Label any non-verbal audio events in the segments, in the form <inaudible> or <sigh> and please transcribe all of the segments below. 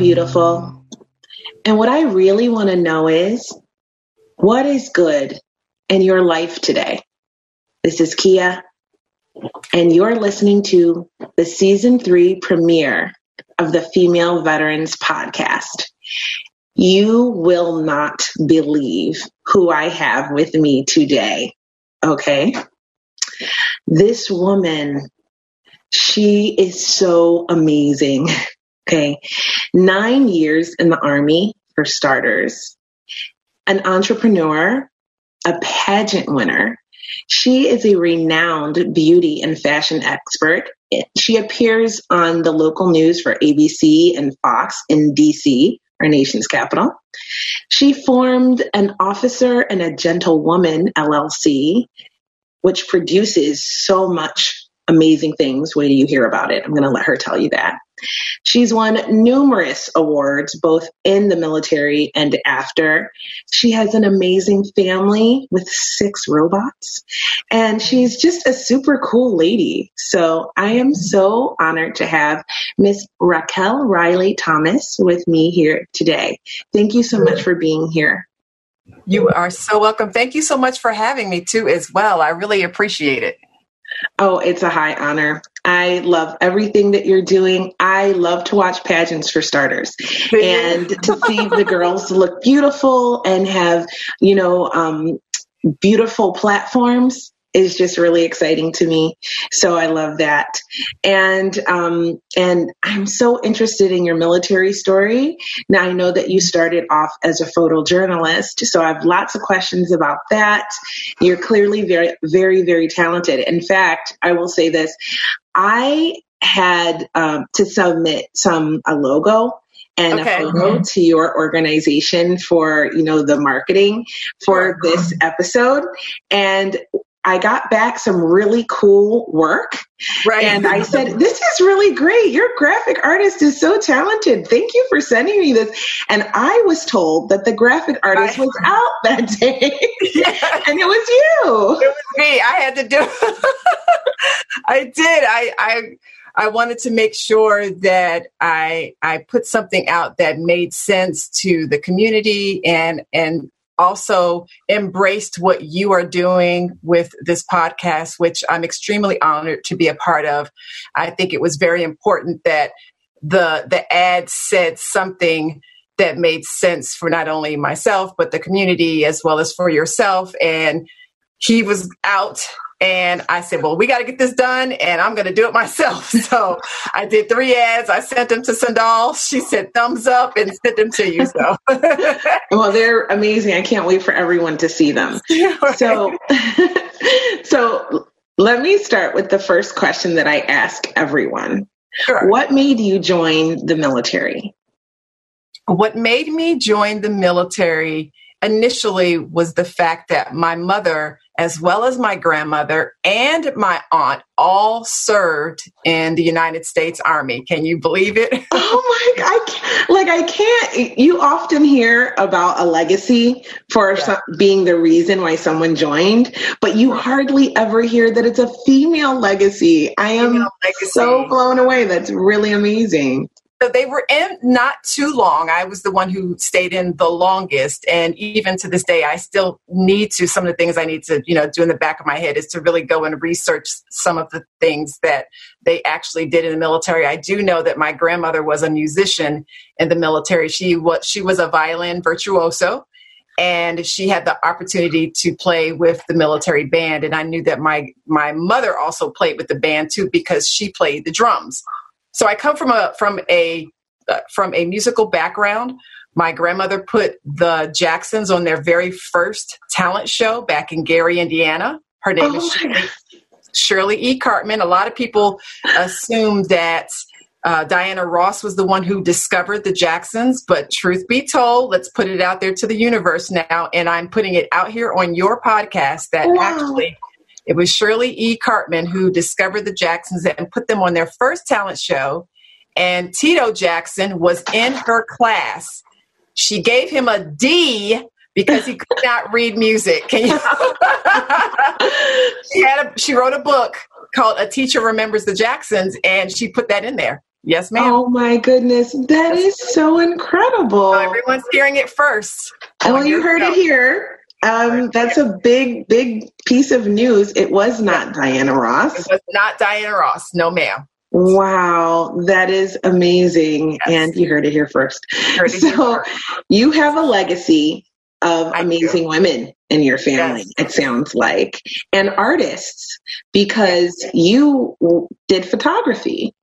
Beautiful. And what I really want to know is what is good in your life today? This is Kia, and you're listening to the season three premiere of the Female Veterans Podcast. You will not believe who I have with me today. Okay. This woman, she is so amazing. <laughs> Okay. Nine years in the Army, for starters, an entrepreneur, a pageant winner. She is a renowned beauty and fashion expert. She appears on the local news for ABC and Fox in DC, our nation's capital. She formed an Officer and a Gentlewoman LLC, which produces so much amazing things. Wait till you hear about it. I'm going to let her tell you that. She's won numerous awards, both in the military and after. She has an amazing family with six robots, and she's just a super cool lady. So I am so honored to have Miss Raquel Riley Thomas with me here today. Thank you so much for being here. You are so welcome. Thank you so much for having me too, as well. I really appreciate it. Oh, it's a high honor. I love everything that you're doing. I love to watch pageants for starters and to see the girls look beautiful and have, you know, um, beautiful platforms is just really exciting to me. So I love that. And um, and I'm so interested in your military story. Now I know that you started off as a photojournalist, so I have lots of questions about that. You're clearly very, very, very talented. In fact, I will say this: I had um, to submit some a logo and okay. a photo mm-hmm. to your organization for you know the marketing for this episode and I got back some really cool work. Right. And I said, <laughs> This is really great. Your graphic artist is so talented. Thank you for sending me this. And I was told that the graphic artist was out that <laughs> day. Yeah. and it was you. It was me. I had to do it. <laughs> I did. I I I wanted to make sure that I I put something out that made sense to the community and and also embraced what you are doing with this podcast, which I'm extremely honored to be a part of. I think it was very important that the the ad said something that made sense for not only myself but the community as well as for yourself and he was out and I said, well, we got to get this done and I'm going to do it myself. <laughs> So I did three ads. I sent them to Sandal. She said thumbs up and sent them to you. So, <laughs> well, they're amazing. I can't wait for everyone to see them. So, <laughs> so let me start with the first question that I ask everyone. Sure. What made you join the military? What made me join the military initially was the fact that my mother as well as my grandmother and my aunt all served in the United States Army. Can you believe it? <laughs> oh my god! Like I can't. You often hear about a legacy for yeah. some, being the reason why someone joined, but you hardly ever hear that it's a female legacy. I am legacy. so blown away. That's really amazing. So they were in not too long. I was the one who stayed in the longest. And even to this day, I still need to, some of the things I need to, you know, do in the back of my head is to really go and research some of the things that they actually did in the military. I do know that my grandmother was a musician in the military. She was, she was a violin virtuoso and she had the opportunity to play with the military band and i knew that my my mother also played with the band too because she played the drums so I come from a from a uh, from a musical background. My grandmother put the Jacksons on their very first talent show back in Gary, Indiana. Her name oh is Shirley, Shirley, E. Cartman. A lot of people assume that uh, Diana Ross was the one who discovered the Jacksons, but truth be told, let's put it out there to the universe now. And I'm putting it out here on your podcast that wow. actually it was Shirley E. Cartman who discovered the Jacksons and put them on their first talent show. And Tito Jackson was in her class. She gave him a D because he could not read music. Can you? <laughs> she had a, she wrote a book called "A Teacher Remembers the Jacksons," and she put that in there. Yes, ma'am. Oh my goodness, that is so incredible! everyone's hearing it first. Well, you heard it here. Um, that's a big, big piece of news. It was not Diana Ross. It was not Diana Ross. No, ma'am. Wow, that is amazing. Yes. And you heard it here first. It so here first. you have a legacy of I amazing do. women in your family, yes. it sounds like, and artists because you did photography.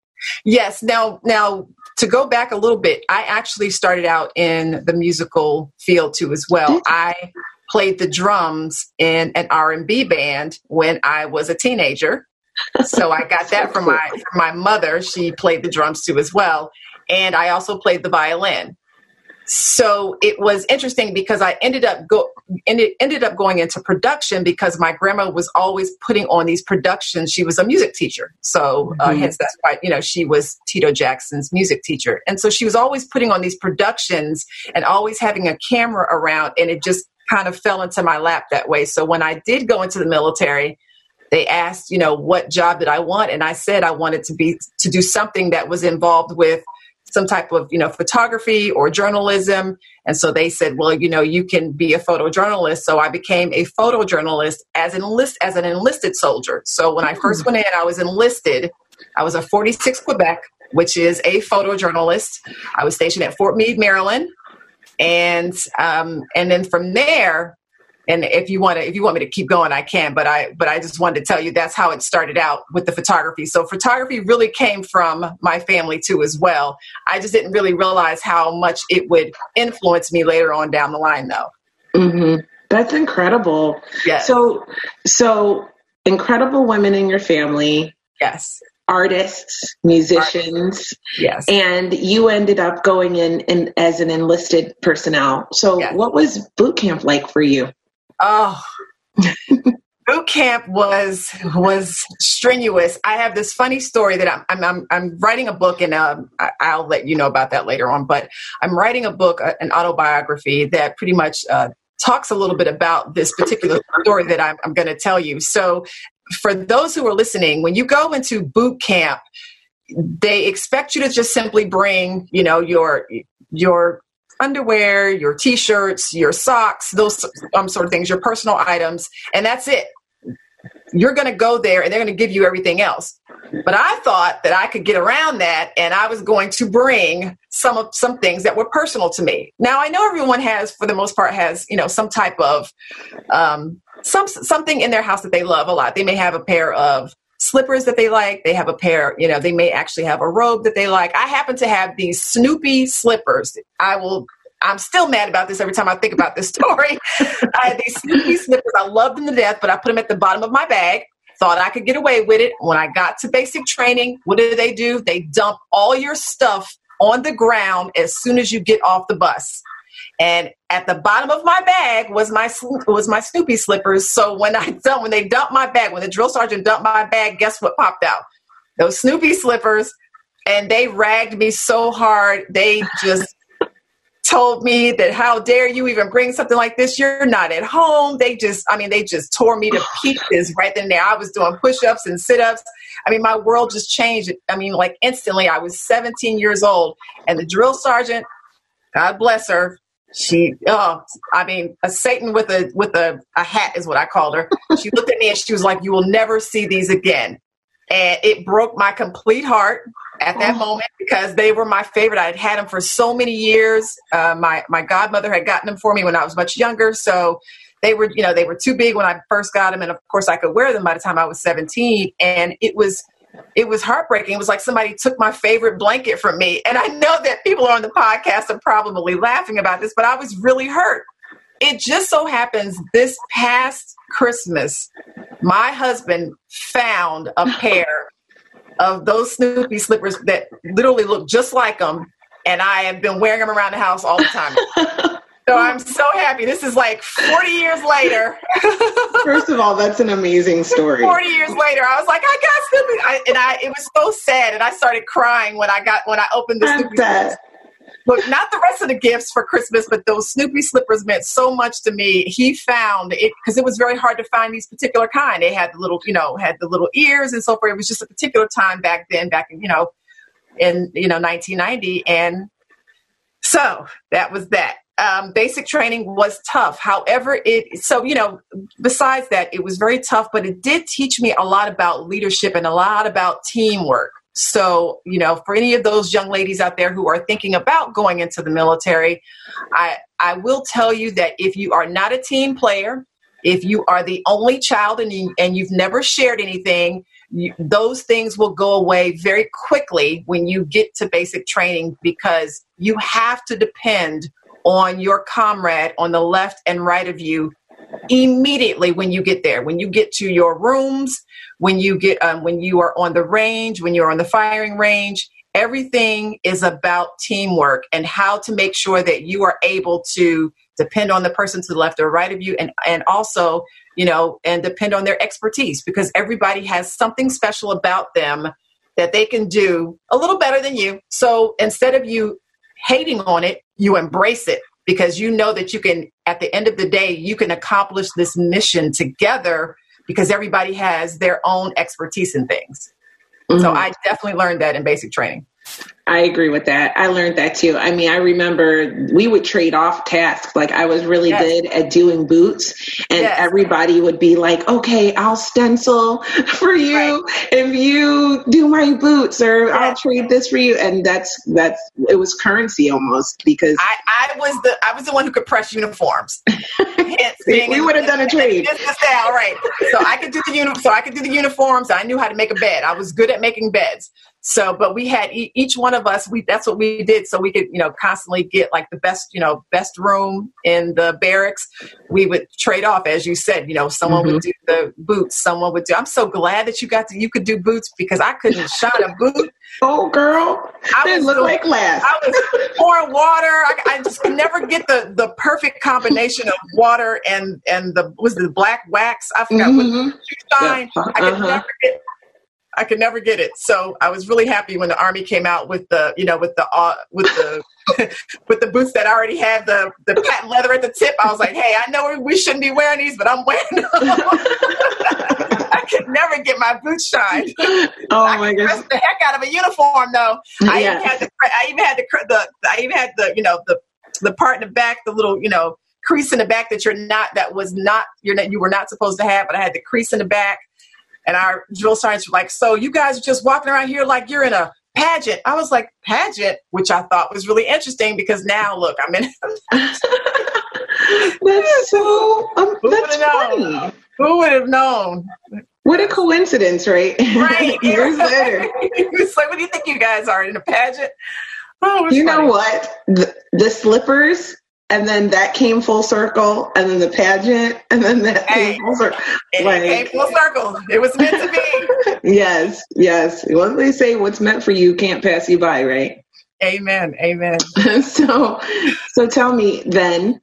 Yes. Now, now to go back a little bit, I actually started out in the musical field too as well. I played the drums in an R&B band when I was a teenager. So I got that from my from my mother. She played the drums too as well, and I also played the violin so it was interesting because I ended up go ended, ended up going into production because my grandma was always putting on these productions. She was a music teacher, so uh, mm-hmm. hence that's why you know she was Tito Jackson's music teacher, and so she was always putting on these productions and always having a camera around, and it just kind of fell into my lap that way. So when I did go into the military, they asked, you know, what job did I want, and I said I wanted to be to do something that was involved with some type of you know photography or journalism. And so they said well you know you can be a photojournalist. So i became a photojournalist as an enlist as an enlisted soldier. So when i first hmm. went in i was enlisted. I was a 46 quebec which is a photojournalist. I was stationed at fort meade maryland and um, and then from there and if you want to if you want me to keep going i can but i but i just wanted to tell you that's how it started out with the photography. So photography really came from my family too as well. I just didn't really realize how much it would influence me later on down the line though. Mm-hmm. that's incredible. Yes. so so incredible women in your family. Yes artists, musicians. Yes. And you ended up going in, in as an enlisted personnel. So yes. what was boot camp like for you? Oh, <laughs> boot camp was was strenuous. I have this funny story that I'm I'm I'm, writing a book and um, I'll let you know about that later on. But I'm writing a book, uh, an autobiography that pretty much uh, talks a little bit about this particular story that I'm, I'm going to tell you. So, for those who are listening, when you go into boot camp, they expect you to just simply bring, you know, your your underwear, your t-shirts, your socks, those um, sort of things, your personal items, and that's it. You're going to go there and they're going to give you everything else. But I thought that I could get around that and I was going to bring some of some things that were personal to me. Now I know everyone has for the most part has, you know, some type of um some something in their house that they love a lot. They may have a pair of slippers that they like. They have a pair, you know, they may actually have a robe that they like. I happen to have these Snoopy slippers. I will I'm still mad about this every time I think about this <laughs> story. I had these Snoopy slippers. I loved them to death, but I put them at the bottom of my bag. Thought I could get away with it. When I got to basic training, what do they do? They dump all your stuff on the ground as soon as you get off the bus. And at the bottom of my bag was my was my Snoopy slippers. So when I <laughs> when they dumped my bag, when the drill sergeant dumped my bag, guess what popped out? Those Snoopy slippers, and they ragged me so hard. They just told me that how dare you even bring something like this? You're not at home. They just, I mean, they just tore me to <sighs> pieces right then and there. I was doing push-ups and sit-ups. I mean, my world just changed. I mean, like instantly. I was 17 years old, and the drill sergeant, God bless her, she oh i mean a satan with a with a, a hat is what i called her she looked at me and she was like you will never see these again and it broke my complete heart at that oh. moment because they were my favorite i had had them for so many years uh, my my godmother had gotten them for me when i was much younger so they were you know they were too big when i first got them and of course i could wear them by the time i was 17 and it was it was heartbreaking. It was like somebody took my favorite blanket from me. And I know that people on the podcast are probably laughing about this, but I was really hurt. It just so happens this past Christmas, my husband found a <laughs> pair of those Snoopy slippers that literally look just like them. And I have been wearing them around the house all the time. <laughs> So I'm so happy. This is like 40 years later. <laughs> First of all, that's an amazing story. 40 years later, I was like, I got Snoopy, I, and I it was so sad, and I started crying when I got when I opened the Snoopy. Look, not the rest of the gifts for Christmas, but those Snoopy slippers meant so much to me. He found it because it was very hard to find these particular kind. They had the little, you know, had the little ears and so forth. It was just a particular time back then, back in, you know, in you know 1990, and so that was that. Um, basic training was tough. However, it so you know besides that, it was very tough, but it did teach me a lot about leadership and a lot about teamwork. So, you know, for any of those young ladies out there who are thinking about going into the military, I, I will tell you that if you are not a team player, if you are the only child and, you, and you've never shared anything, you, those things will go away very quickly when you get to basic training because you have to depend on your comrade on the left and right of you immediately when you get there when you get to your rooms when you get um, when you are on the range when you're on the firing range everything is about teamwork and how to make sure that you are able to depend on the person to the left or right of you and and also you know and depend on their expertise because everybody has something special about them that they can do a little better than you. So instead of you hating on it you embrace it because you know that you can at the end of the day you can accomplish this mission together because everybody has their own expertise in things mm-hmm. so i definitely learned that in basic training I agree with that. I learned that too. I mean, I remember we would trade off tasks. Like I was really yes. good at doing boots and yes. everybody would be like, okay, I'll stencil <laughs> for you right. if you do my boots or yes. I'll trade this for you. And that's, that's, it was currency almost because I, I was the, I was the one who could press uniforms. <laughs> we would have done a trade. Right. So I could do the uniform. So I could do the uniforms. I knew how to make a bed. I was good at making beds. So, but we had each one of us. We that's what we did, so we could you know constantly get like the best you know best room in the barracks. We would trade off, as you said. You know, someone mm-hmm. would do the boots, someone would do. I'm so glad that you got to you could do boots because I couldn't shine a boot. Oh, girl, I was look like glass. I was pouring water. I, I, just could never get the the perfect combination of water and and the was the black wax. I forgot mm-hmm. what shine. Uh-huh. I could uh-huh. never get I could never get it. So I was really happy when the army came out with the, you know, with the, uh, with the, <laughs> with the boots that already had the the patent leather at the tip. I was like, hey, I know we shouldn't be wearing these, but I'm wearing them. <laughs> I could never get my boots shined. Oh I my goodness! The heck out of a uniform, though. I even had the, I even had the, the, I even had the, you know, the the part in the back, the little, you know, crease in the back that you're not, that was not, you're not, you were not supposed to have, but I had the crease in the back and our drill sergeants were like, So you guys are just walking around here like you're in a pageant. I was like, Pageant, which I thought was really interesting because now look, I'm in. <laughs> that's so, um, Who that's funny. Known? Who would have known? What a coincidence, right? <laughs> Right. <laughs> Years later. it's like, what do you think you guys are in a pageant? Oh, you funny. know what? The, the slippers and then that came full circle, and then the pageant, and then that hey, came full circle. It like, came full circle. It was meant to be. <laughs> yes, yes. What they say? What's meant for you can't pass you by, right? Amen. Amen. <laughs> so, so tell me then.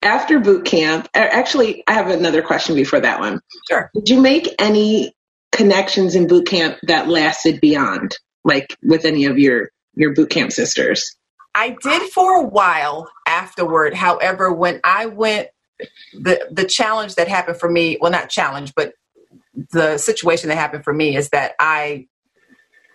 After boot camp, actually, I have another question before that one. Sure. Did you make any connections in boot camp that lasted beyond, like with any of your your boot camp sisters? I did for a while afterward. However, when I went, the the challenge that happened for me, well, not challenge, but the situation that happened for me is that I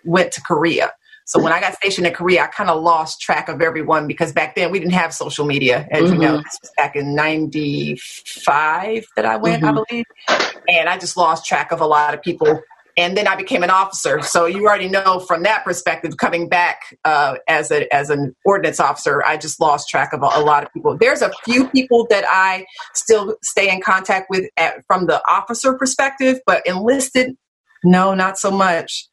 went to Korea. So when I got stationed in Korea, I kind of lost track of everyone because back then we didn't have social media. As mm-hmm. you know, this was back in '95 that I went, mm-hmm. I believe, and I just lost track of a lot of people and then I became an officer. So you already know from that perspective, coming back uh, as a as an ordnance officer, I just lost track of a, a, lot of people. There's a few people that I still stay in contact with at, from the officer perspective, but enlisted, no, not so much.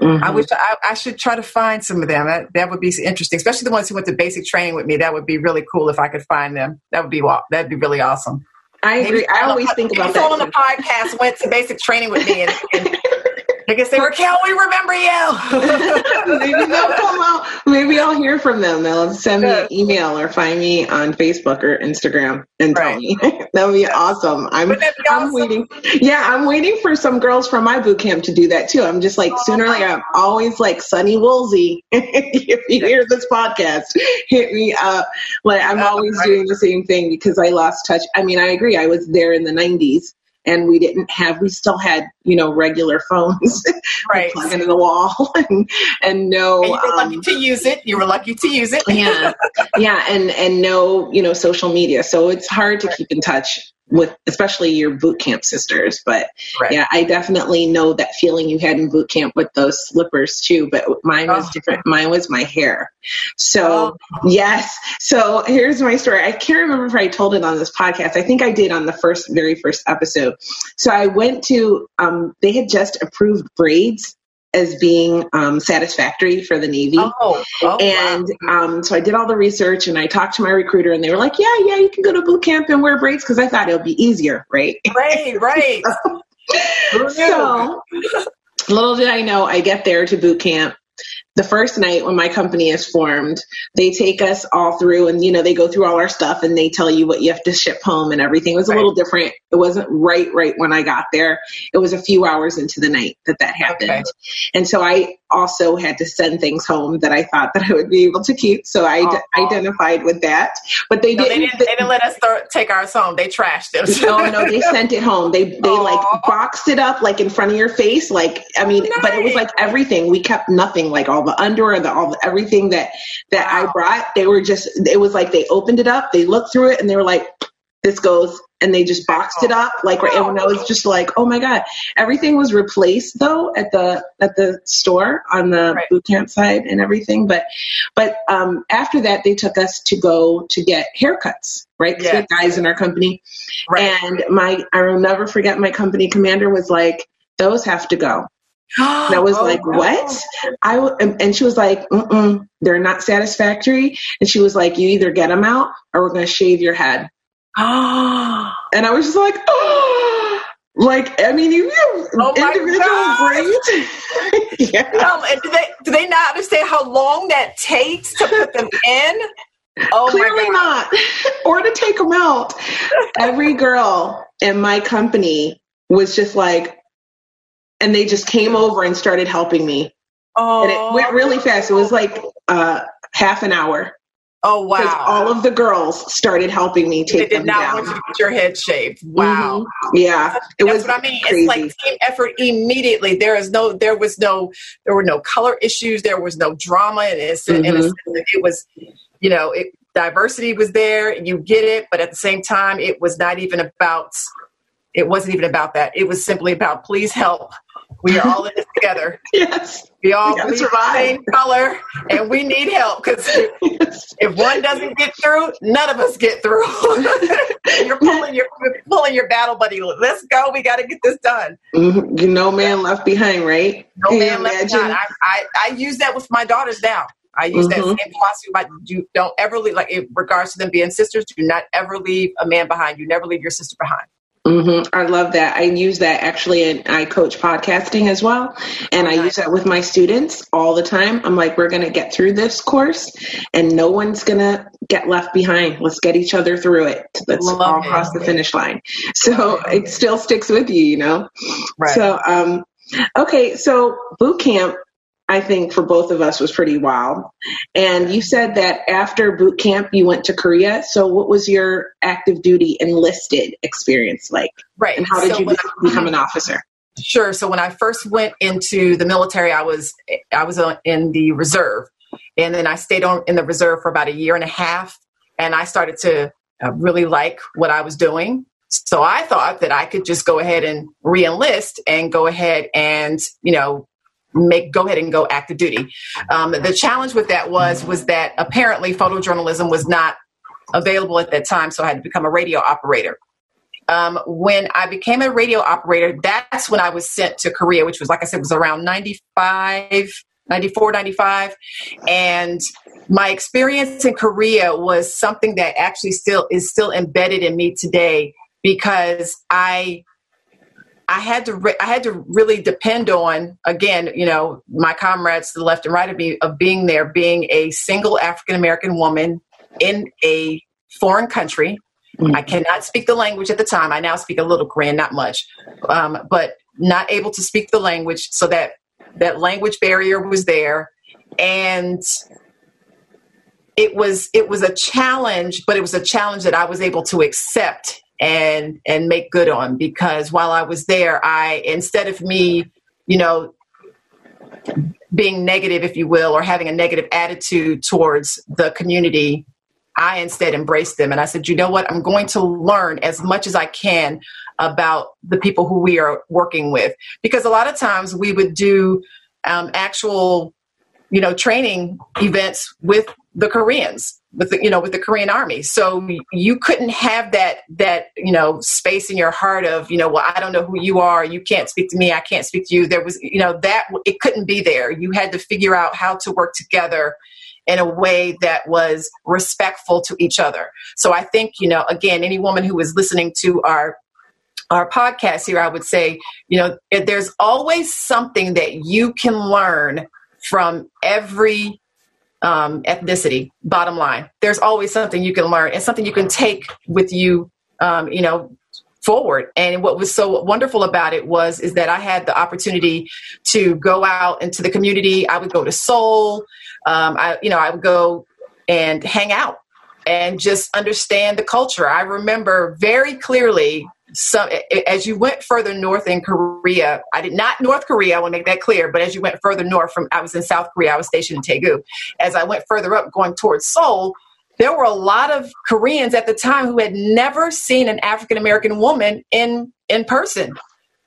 Mm-hmm. I wish I, I, should try to find some of them. That, that would be interesting, especially the ones who went to basic training with me. That would be really cool if I could find them. That would be that'd be really awesome. I agree. I always think about that. Someone on the podcast went to basic training with me, and, and <laughs> I guess they were, Raquel, we remember you. <laughs> Maybe they'll come out. Maybe I'll hear from them. They'll send me an email or find me on Facebook or Instagram and tell right. me. <laughs> that would be awesome. I'm, be I'm awesome? waiting. Yeah, I'm waiting for some girls from my boot camp to do that too. I'm just like, oh, sooner or later, I'm always like, Sunny Woolsey, <laughs> if you hear this podcast, hit me up. Like, I'm always doing the same thing because I lost touch. I mean, I agree. I was there in the 90s and we didn't have we still had you know regular phones <laughs> right. plug into the wall <laughs> and and no and you were lucky um, to use it. You were lucky to use it. Yeah. <laughs> Yeah and and no you know social media. So it's hard to right. keep in touch with especially your boot camp sisters. But right. yeah, I definitely know that feeling you had in boot camp with those slippers too. But mine was oh. different. Mine was my hair. So oh. yes. So here's my story. I can't remember if I told it on this podcast. I think I did on the first, very first episode. So I went to. Um, they had just approved braids as being um, satisfactory for the Navy. Oh, oh and wow. um, so I did all the research and I talked to my recruiter and they were like, yeah, yeah, you can go to boot camp and wear braids because I thought it would be easier, right? Right, right. <laughs> so little did I know I get there to boot camp the first night when my company is formed, they take us all through and, you know, they go through all our stuff and they tell you what you have to ship home and everything. It was right. a little different. It wasn't right, right when I got there. It was a few hours into the night that that happened. Okay. And so I also had to send things home that I thought that I would be able to keep. So I d- identified with that. But they, no, didn't, they didn't. They didn't let us th- take ours home. They trashed it. no, no, they <laughs> sent it home. They they like boxed it up like in front of your face. Like I mean, nice. but it was like everything. We kept nothing. Like all the underwear, the all the, everything that that wow. I brought. They were just. It was like they opened it up. They looked through it and they were like, "This goes and they just boxed it up like right and I was just like oh my god everything was replaced though at the at the store on the right. boot camp side and everything but but um, after that they took us to go to get haircuts right yes. guys in our company right. and my I will never forget my company commander was like those have to go <gasps> and I was oh, like, "What?" I and she was like, Mm-mm, "They're not satisfactory." And she was like, "You either get them out, or we're going to shave your head." <gasps> and I was just like, oh, like I mean, you have oh individual braids. <laughs> <laughs> yeah. Um, and do they do they not understand how long that takes to put them in? Oh Clearly not, or to take them out. Every girl in my company was just like, and they just came over and started helping me. Oh, and it went really fast. It was like uh, half an hour. Oh wow! Because all of the girls started helping me take they did not down. want you to get your head shaved. Wow! Mm-hmm. Yeah, it That's was what I mean. Crazy. It's like team effort immediately. There is no, there was no, there were no color issues. There was no drama, and mm-hmm. it was, you know, it, diversity was there. You get it, but at the same time, it was not even about. It wasn't even about that. It was simply about please help we are all in this together. <laughs> yes. We all we the same color, and we need help because yes. if one doesn't get through, none of us get through. <laughs> you're pulling your you're pulling your battle buddy. Let's go. We got to get this done. Mm-hmm. No man left behind, right? No Can man left behind. I, I, I use that with my daughters now. I use mm-hmm. that same philosophy. But you don't ever leave, like in regards to them being sisters, do not ever leave a man behind. You never leave your sister behind. Mm-hmm. I love that. I use that actually, and I coach podcasting as well. And I use that with my students all the time. I'm like, we're going to get through this course and no one's going to get left behind. Let's get each other through it. Let's love all it. cross the finish line. So it still sticks with you, you know? Right. So, um, okay. So boot camp I think for both of us was pretty wild. And you said that after boot camp, you went to Korea. So, what was your active duty enlisted experience like? Right. And how did so you become an officer? Sure. So when I first went into the military, I was I was in the reserve, and then I stayed on in the reserve for about a year and a half, and I started to uh, really like what I was doing. So I thought that I could just go ahead and reenlist and go ahead and you know make go ahead and go active duty. Um, the challenge with that was was that apparently photojournalism was not available at that time, so I had to become a radio operator. Um, when I became a radio operator, that's when I was sent to Korea, which was like I said was around 95, 94, 95. And my experience in Korea was something that actually still is still embedded in me today because I I had to re- I had to really depend on again, you know, my comrades to the left and right of me of being there, being a single African American woman in a foreign country. Mm-hmm. I cannot speak the language at the time. I now speak a little Korean, not much, um, but not able to speak the language, so that that language barrier was there, and it was it was a challenge, but it was a challenge that I was able to accept and and make good on because while I was there, I instead of me, you know, being negative, if you will, or having a negative attitude towards the community, I instead embraced them. And I said, you know what, I'm going to learn as much as I can about the people who we are working with. Because a lot of times we would do um, actual you know training events with the koreans with the you know with the korean army. So you couldn't have that that you know space in your heart of you know well i don't know who you are. You can't speak to me. I can't speak to you. There was you know that it couldn't be there. You had to figure out how to work together in a way that was respectful to each other. So i think you know again any woman who is listening to our our podcast here, I would say, you know, there's always something that you can learn from every um, ethnicity. Bottom line, there's always something you can learn and something you can take with you, um, you know, forward. And what was so wonderful about it was is that I had the opportunity to go out into the community. I would go to Seoul. Um, I, you know, I would go and hang out and just understand the culture. I remember very clearly some as you went further north in Korea, I did not North Korea, I want to make that clear, but as you went further north from I was in South Korea, I was stationed in Daegu. As I went further up going towards Seoul, there were a lot of Koreans at the time who had never seen an African American woman in in person.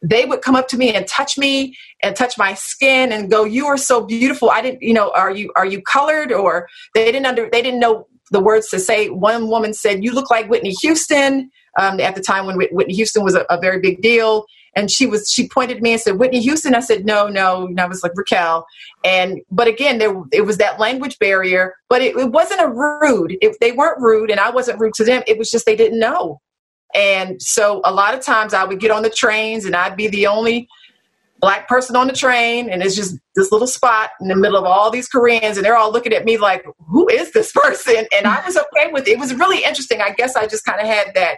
They would come up to me and touch me and touch my skin and go, "You are so beautiful." I didn't, you know, are you are you colored or they didn't under they didn't know the words to say. One woman said, "You look like Whitney Houston." Um, at the time when Whitney Houston was a, a, very big deal. And she was she pointed me and said Whitney Houston. I said no, no. And I was like Raquel. And but again, there it was that language barrier. But it, it wasn't a rude. If they weren't rude, and I wasn't rude to them, it was just they didn't know. And so a lot of times I would get on the trains and I'd be the only black person on the train and it's just this little spot in the middle of all these Koreans and they're all looking at me like, who is this person? And I was okay with it. It was really interesting. I guess I just kind of had that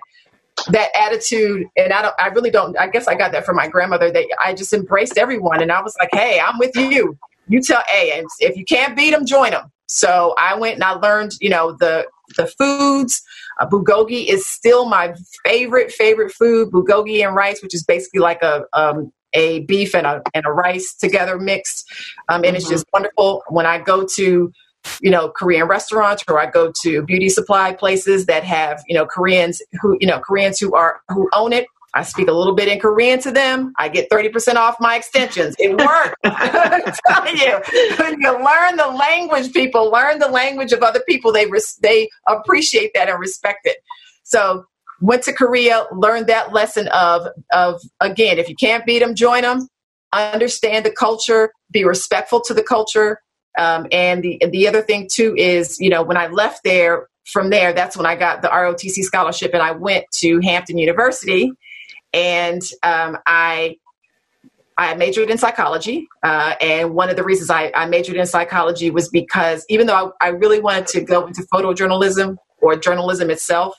that attitude and i don't i really don't i guess i got that from my grandmother that i just embraced everyone and i was like hey i'm with you. You tell a if you can't beat them join them so i went and i learned you know the the foods. Uh, bulgogi is still my favorite favorite food bulgogi and rice which is basically like a um, a beef and a, and a rice together mixed. Um, and mm-hmm. it's just wonderful. When i go to you know korean restaurants or i go to beauty supply places that have you know koreans who you know koreans who are who own it I speak a little bit in Korean to them. I get 30% off my extensions. It works. <laughs> I'm telling you. When you learn the language, people learn the language of other people. They, res- they appreciate that and respect it. So went to Korea, learned that lesson of, of, again, if you can't beat them, join them. Understand the culture, be respectful to the culture, um, and the the other thing too is, you know, when I left there, from there, that's when I got the ROTC scholarship, and I went to Hampton University, and um, I I majored in psychology, uh, and one of the reasons I, I, majored in psychology was because even though I, I really wanted to go into photojournalism or journalism itself,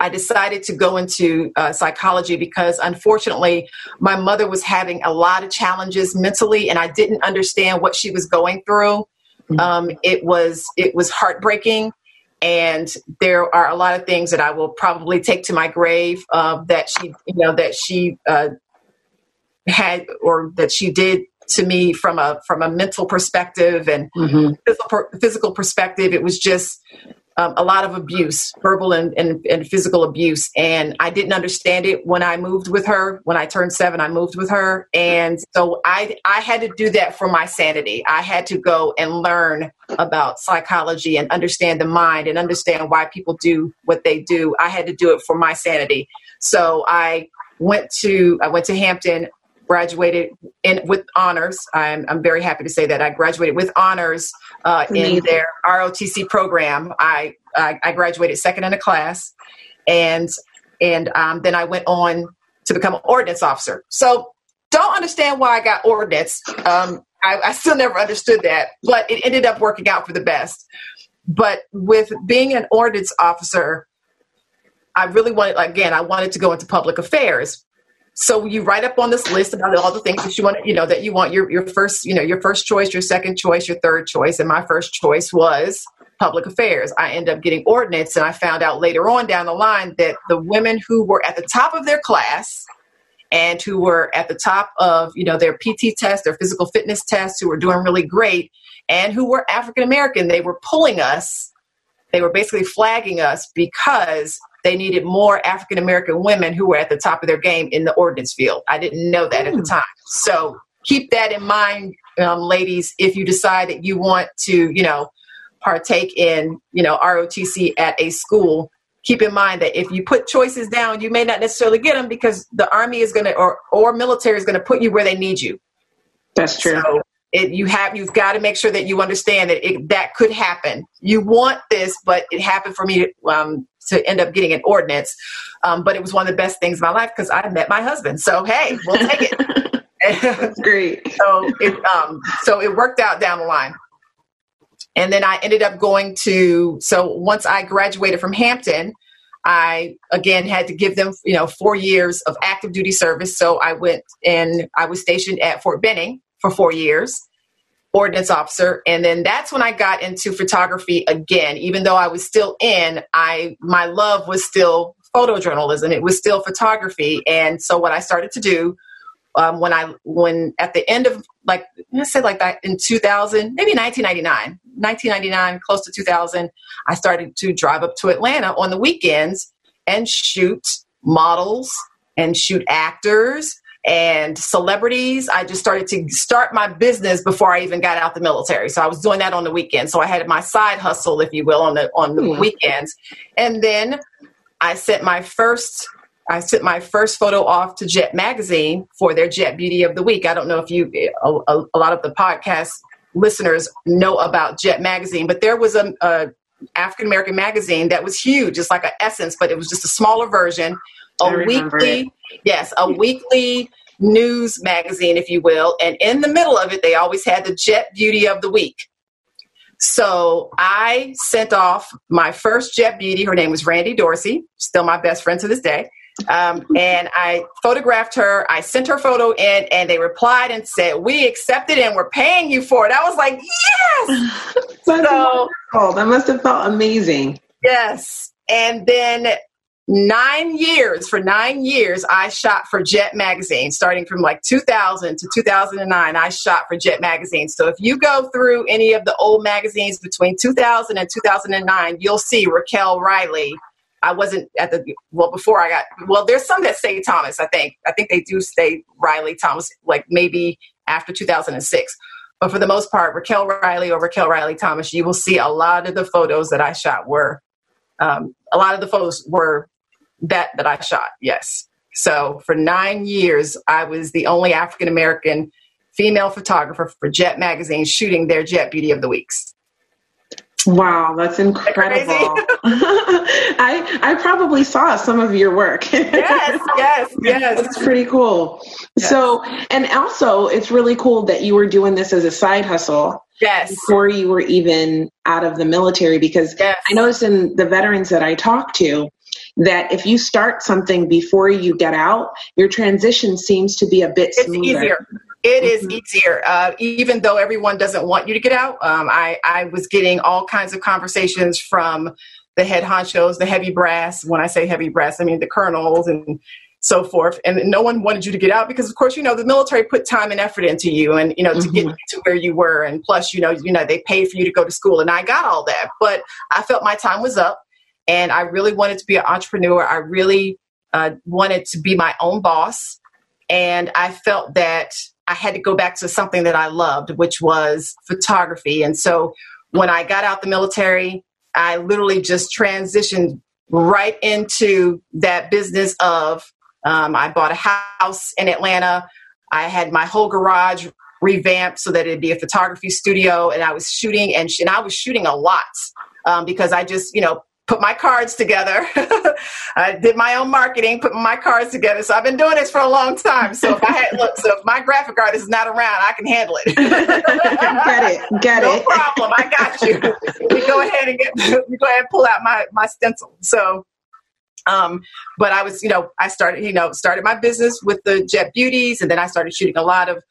I decided to go into uh, psychology because unfortunately my mother was having a lot of challenges mentally and I didn't understand what she was going through. Mm-hmm. Um, it was it was heartbreaking and there are a lot of things that I will probably take to my grave uh, that she you know that she uh, had or that she did to me from a from a mental perspective and mm-hmm. physical, physical perspective it was just um, a lot of abuse, verbal and, and, and, physical abuse. And I didn't understand it when I moved with her. When I turned seven, I moved with her. And so I, I had to do that for my sanity. I had to go and learn about psychology and understand the mind and understand why people do what they do. I had to do it for my sanity. So I went to, I went to Hampton graduated in with honors. I'm, I'm very happy to say that I graduated with honors uh, in their ROTC program. I, I, I graduated second in a class, and and um, then I went on to become an ordnance officer. So don't understand why I got ordnance. Um, I, I still never understood that, but it ended up working out for the best. But with being an ordnance officer, I really wanted, again, I wanted to go into public affairs so you write up on this list about all the things that you want, you know, that you want your, your first, you know, your first choice, your second choice, your third choice. And my first choice was public affairs. I end up getting ordnance, and I found out later on down the line that the women who were at the top of their class and who were at the top of you know their PT test, their physical fitness test, who were doing really great, and who were African American, they were pulling us. They were basically flagging us because they needed more African American women who were at the top of their game in the ordnance field. I didn't know that mm. at the hmm. time. So keep that in mind, um, ladies, if you decide that you want to, you know, partake in, you know, ROTC at a school, keep in mind that if you put choices down, you may not necessarily get them because the army is going to, or, or military is going to put you where they need you. That's true. So it, you have, you've got to make sure that you understand that it, that could happen. You want this, but it happened for me um, to end up getting an ordnance. Um, but it was one of the best things in my life because I met my husband. So, hey, we'll take it. That's <laughs> great. <laughs> so it um, so it worked out down the line. And then I ended up going to so once I graduated from Hampton, I again had to give them, you know, four years of active duty service. So I went and I was stationed at Fort Benning for four years, ordnance officer. And then that's when I got into photography again. Even though I was still in, I my love was still photojournalism. It was still photography. And so what I started to do um, when I when at the end of like let's say like that in 2000 maybe 1999 1999 close to 2000 I started to drive up to Atlanta on the weekends and shoot models and shoot actors and celebrities. I just started to start my business before I even got out the military. So I was doing that on the weekends. So I had my side hustle, if you will, on the on the mm. weekends. And then I sent my first I sent my first photo off to Jet Magazine for their Jet Beauty of the Week. I don't know if you, a, a, a lot of the podcast listeners know about Jet Magazine, but there was a, a African American magazine that was huge. It's like an Essence, but it was just a smaller version. A weekly, it. Yes, a weekly news magazine, if you will. And in the middle of it, they always had the Jet Beauty of the Week. So I sent off my first Jet Beauty. Her name was Randy Dorsey, still my best friend to this day. Um, and I photographed her. I sent her photo in, and they replied and said, "We accepted and we're paying you for it." I was like, "Yes!" <laughs> so that must have felt amazing. Yes, and then nine years for nine years i shot for jet magazine starting from like 2000 to 2009 i shot for jet magazine so if you go through any of the old magazines between 2000 and 2009 you'll see raquel riley I wasn't at the well before I got well. There's some that say Thomas. I think I think they do say Riley Thomas, like maybe after 2006. But for the most part, Raquel Riley or Raquel Riley Thomas, you will see a lot of the photos that I shot were um, a lot of the photos were that that I shot. Yes. So for nine years, I was the only African American female photographer for Jet Magazine shooting their Jet Beauty of the Weeks. Wow, that's incredible. <laughs> I I probably saw some of your work. <laughs> yes, yes, yes. That's pretty cool. Yes. So, and also it's really cool that you were doing this as a side hustle. Yes. Before you were even out of the military because yes. I noticed in the veterans that I talk to that if you start something before you get out, your transition seems to be a bit it's smoother. easier. It mm-hmm. is easier, uh, even though everyone doesn't want you to get out. Um, I, I was getting all kinds of conversations from the head honchos, the heavy brass. When I say heavy brass, I mean the colonels and so forth. And no one wanted you to get out because, of course, you know the military put time and effort into you, and you know to mm-hmm. get to where you were, and plus, you know, you know they paid for you to go to school, and I got all that. But I felt my time was up, and I really wanted to be an entrepreneur. I really uh, wanted to be my own boss, and I felt that I had to go back to something that I loved, which was photography. And so when I got out the military, I literally just transitioned right into that business of um, I bought a house in Atlanta. I had my whole garage revamped so that it'd be a photography studio, and I was shooting, and, sh- and I was shooting a lot um, because I just, you know, put my cards together. <laughs> I did my own marketing, put my cards together. So I've been doing this for a long time. So if I had look, so if my graphic artist is not around, I can handle it. <laughs> get it, get no it. No problem. I got you. we go ahead and get we go ahead and pull out my my stencil. So um, but I was, you know, I started, you know, started my business with the Jet Beauties, and then I started shooting a lot of,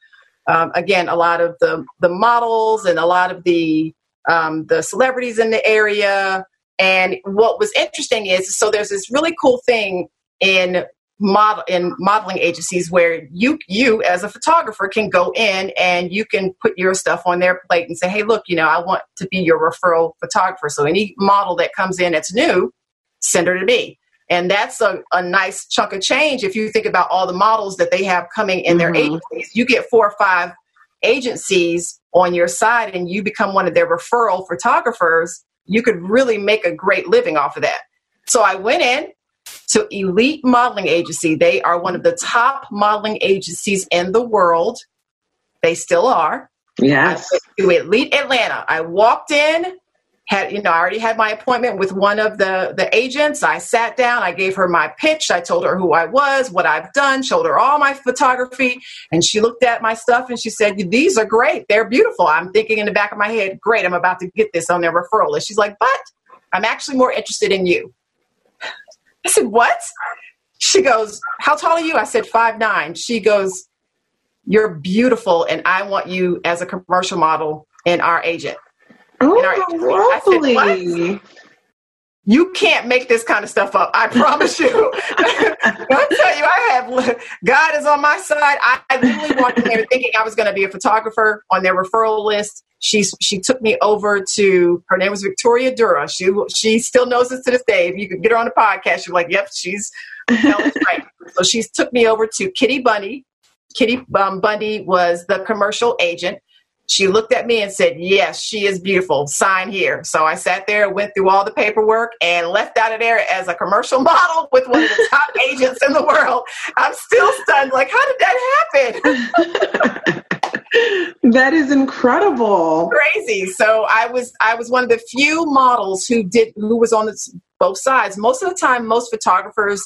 um, again, a lot of the the models and a lot of the um, the celebrities in the area. And what was interesting is so there's this really cool thing in model in modeling agencies where you you as a photographer can go in and you can put your stuff on their plate and say hey look you know i want to be your referral photographer. So any model that comes in that's new send her to me. And that's a, a nice chunk of change if you think about all the models that they have coming in mm-hmm. their agencies. You get four or five agencies on your side and you become one of their referral photographers you could really make a great living off of that so i went in to Elite Modeling Agency. They are one of the top modeling agencies in the world. They still are. Yes. To Elite Atlanta. I walked in, had you know, I already had my appointment with one of the the agents. I sat down, I gave her my pitch, I told her who I was, what I've done, showed her all my photography, and she looked at my stuff and she said, "These are great. They're beautiful." I'm thinking in the back of my head, "Great, I'm about to get this on their referral list." She's like, "But I'm actually more interested in you." I said, What? She goes, How tall are you? I said, Five nine. She goes, You're beautiful, and I want you as a commercial model and our agent. Oh, lovely. You can't make this kind of stuff up. I <laughs> promise you. <laughs> I tell you, I have God is on my side. I, I literally walked in there <laughs> thinking I was going to be a photographer on their referral list. She she took me over to her name was Victoria Dura. She she still knows this to this day. If you could get her on the podcast, you're like, yep, she's right. So she took me over to Kitty Bunny. Kitty um, Bundy was the commercial agent she looked at me and said, Yes, she is beautiful. Sign here. So I sat there, went through all the paperwork, and left out of there as a commercial <laughs> model with one of the top <laughs> agents in the world. I'm still stunned. Like, how did that happen? <laughs> that is incredible. Crazy. So I was I was one of the few models who did who was on both sides. Most of the time, most photographers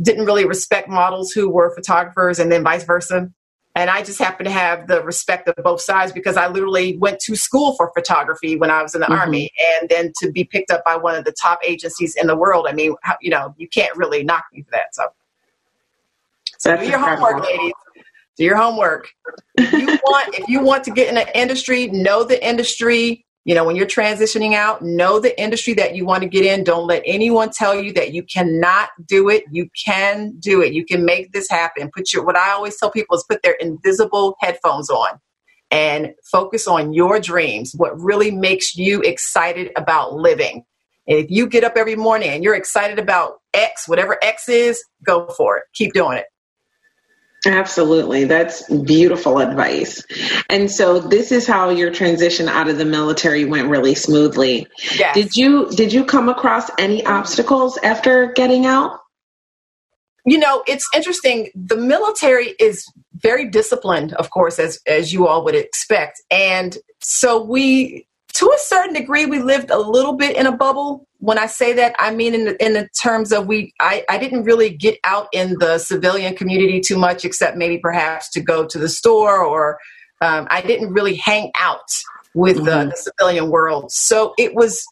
didn't really respect models who were photographers, and then vice versa. And I just happen to have the respect of both sides because I literally went to school for photography when I was in the mm-hmm. army. And then to be picked up by one of the top agencies in the world, I mean, you know, you can't really knock me for that. So, so That's do your incredible. homework, ladies. Do your homework. If you <laughs> want, if you want to get in the industry, know the industry, you know when you're transitioning out know the industry that you want to get in. Don't let anyone tell you that you cannot do it. You can do it. You can make this happen. Put your what i always tell people is put their invisible headphones on and focus on your dreams what really makes you excited about living. And if you get up every morning and you're excited about x whatever x is go for it. Keep doing it Absolutely. That's beautiful advice. And so this is how your transition out of the military went really smoothly. Yes. Did you did you come across any obstacles after getting out? You know, it's interesting. The military is very disciplined, of course, as as you all would expect. And so we to a certain degree we lived a little bit in a bubble when i say that i mean in the, in the terms of we I, I didn't really get out in the civilian community too much except maybe perhaps to go to the store or um, i didn't really hang out with mm-hmm. the, the civilian world. So it was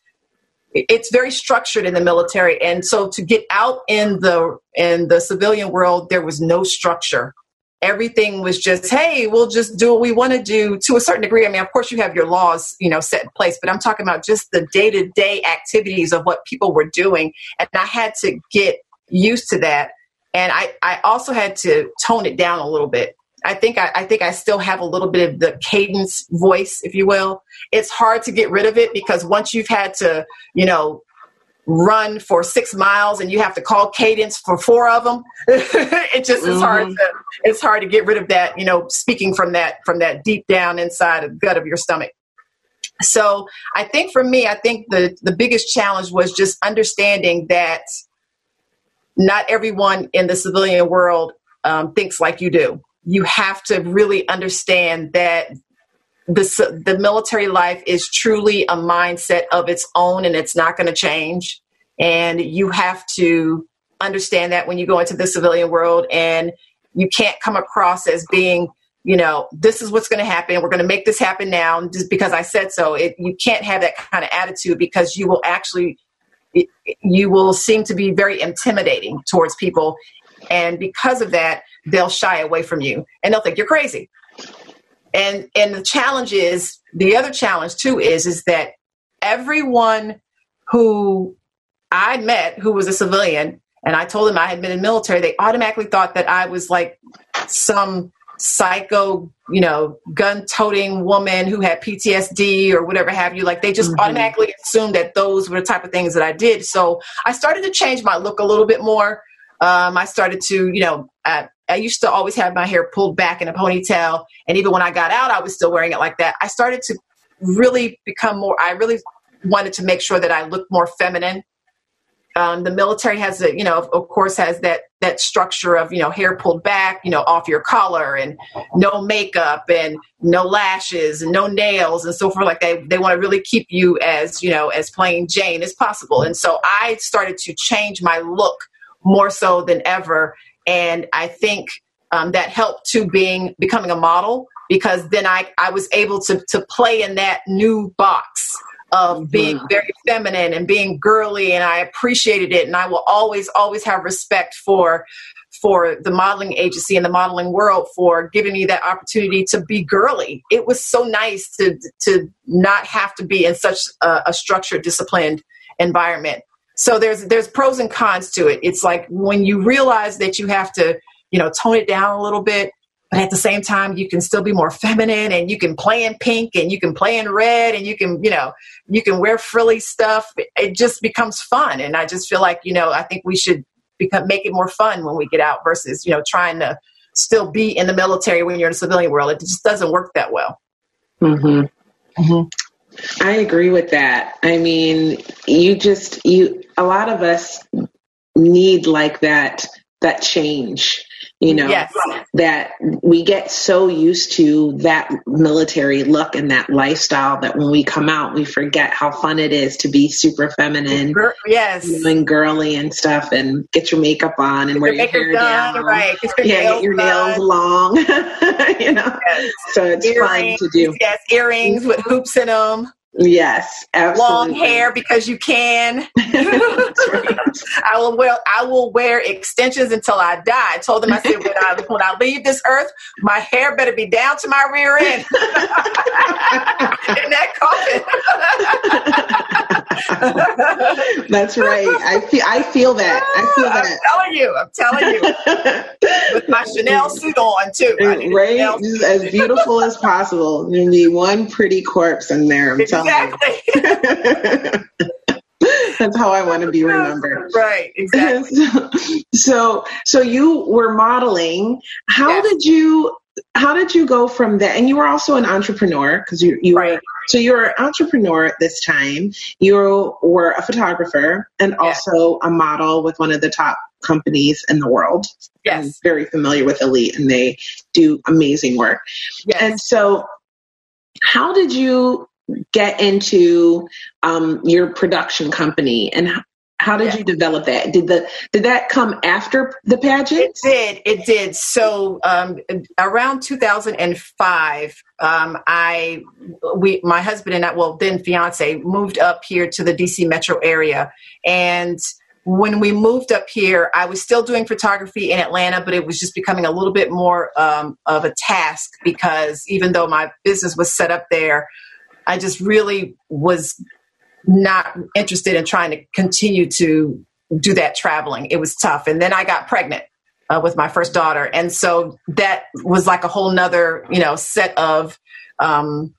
it's very structured in the military. And so to get out in the in the civilian world there was no structure everything was just hey we'll just do what we want to do to a certain degree. I mean of course you have your laws you know set in place but i'm talking about just the day-to-day activities of what people were doing. And i had to get used to that. And i, I also had to tone it down a little bit. I think I, I, think I still have a little bit of the cadence voice, if you will. It's hard to get rid of it because once you've had to, you know, run for six miles and you have to call cadence for four of them <laughs> it just mm-hmm. is hard mm-hmm. to it's hard to get rid of that you know speaking from that from that deep down inside of the gut of your stomach so i think for me i think the the biggest challenge was just understanding that not everyone in the civilian world um, thinks like you do you have to really understand that the, the military life is truly a mindset of its own and it's not going to change. And you have to understand that when you go into the civilian world and you can't come across as being, you know, this is what's going to happen. We're going to make this happen now just because I said so. It, you can't have that kind of attitude because you will actually, you will seem to be very intimidating towards people. And because of that, they'll shy away from you and they'll think you're crazy and and the challenge is the other challenge too is is that everyone who I met who was a civilian and I told them I had been in the military, they automatically thought that I was like some psycho, you know, gun toting woman who had PTSD or whatever have you. Like they just mm-hmm. automatically assumed that those were the type of things that I did. So I started to change my look a little bit more. Um, I started to, you know, I, I used to always have my hair pulled back in a ponytail. And even when I got out, I was still wearing it like that. I started to really become more, I really wanted to make sure that I looked more feminine. Um, the military has a, you know, of, course, has that that structure of, you know, hair pulled back, you know, off your collar, and no makeup, and no lashes, and no nails, and so forth. Like they they want to really keep you as, you know, as plain Jane as possible. And so I started to change my look more so than ever, and I think um, that helped to being becoming a model because then I I was able to to play in that new box of mm-hmm. being very feminine and being girly and I appreciated it and I will always always have respect for for the modeling agency and the modeling world for giving me that opportunity to be girly. It was so nice to to not have to be in such a, a structured disciplined environment. So there's there's pros and cons to it. It's like when you realize that you have to, you know, tone it down a little bit but at the same time you can still be more feminine and you can play in pink and you can play in red and you can you know you can wear frilly stuff. It just becomes fun. And i just feel like you know i think we should become make it more fun when we get out versus you know trying to still be in the military when you're in the civilian world. It just doesn't work that well. Mm-hmm. Mm-hmm. i agree with that. I mean you just you a lot of us need like that that change you know yes. that we get so used to that military look and that lifestyle that when we come out we forget how fun it is to be super feminine yes and girly and stuff and get your makeup on and wear your hair done, down right get your yeah get your nails done. long <laughs> you know yes. so it's earrings, fun to do yes earrings with hoops in them Yes, absolutely. Long hair because you can. <laughs> I will wear I will wear extensions until I die. I told them I said when I when I leave this earth, my hair better be down to my rear end. <laughs> In that coffin. That's right. I feel I feel that. I feel that. I'm telling you. I'm telling you. With my Chanel <laughs> suit on too. Right, as beautiful as possible. You need one pretty corpse in there. I'm telling Exactly. <laughs> That's how I want to be remembered. <laughs> Right, exactly. <laughs> so, so you were modeling. How yes. did you how did you go from that? And you were also an entrepreneur because you you right. were so you were an entrepreneur at this time. You were a photographer and also a model with one of the top companies in the world. Yes, I'm very familiar with Elite, and they do amazing work. Yes. And so, how did you get into um, your production company? And how did yeah. you develop that? Did the did that come after the pageant? It did. It did. So um, around 2005 um, i we my husband and i well then fiance moved up here to the dc metro area. And when we moved up here i was still doing photography in atlanta but it was just becoming a little bit more um, of a task because even though my business was set up there I just really was not interested in trying to continue to do that traveling. It was tough. And then I got pregnant uh, with my first daughter. And so that was like a whole nother, you know, set of um,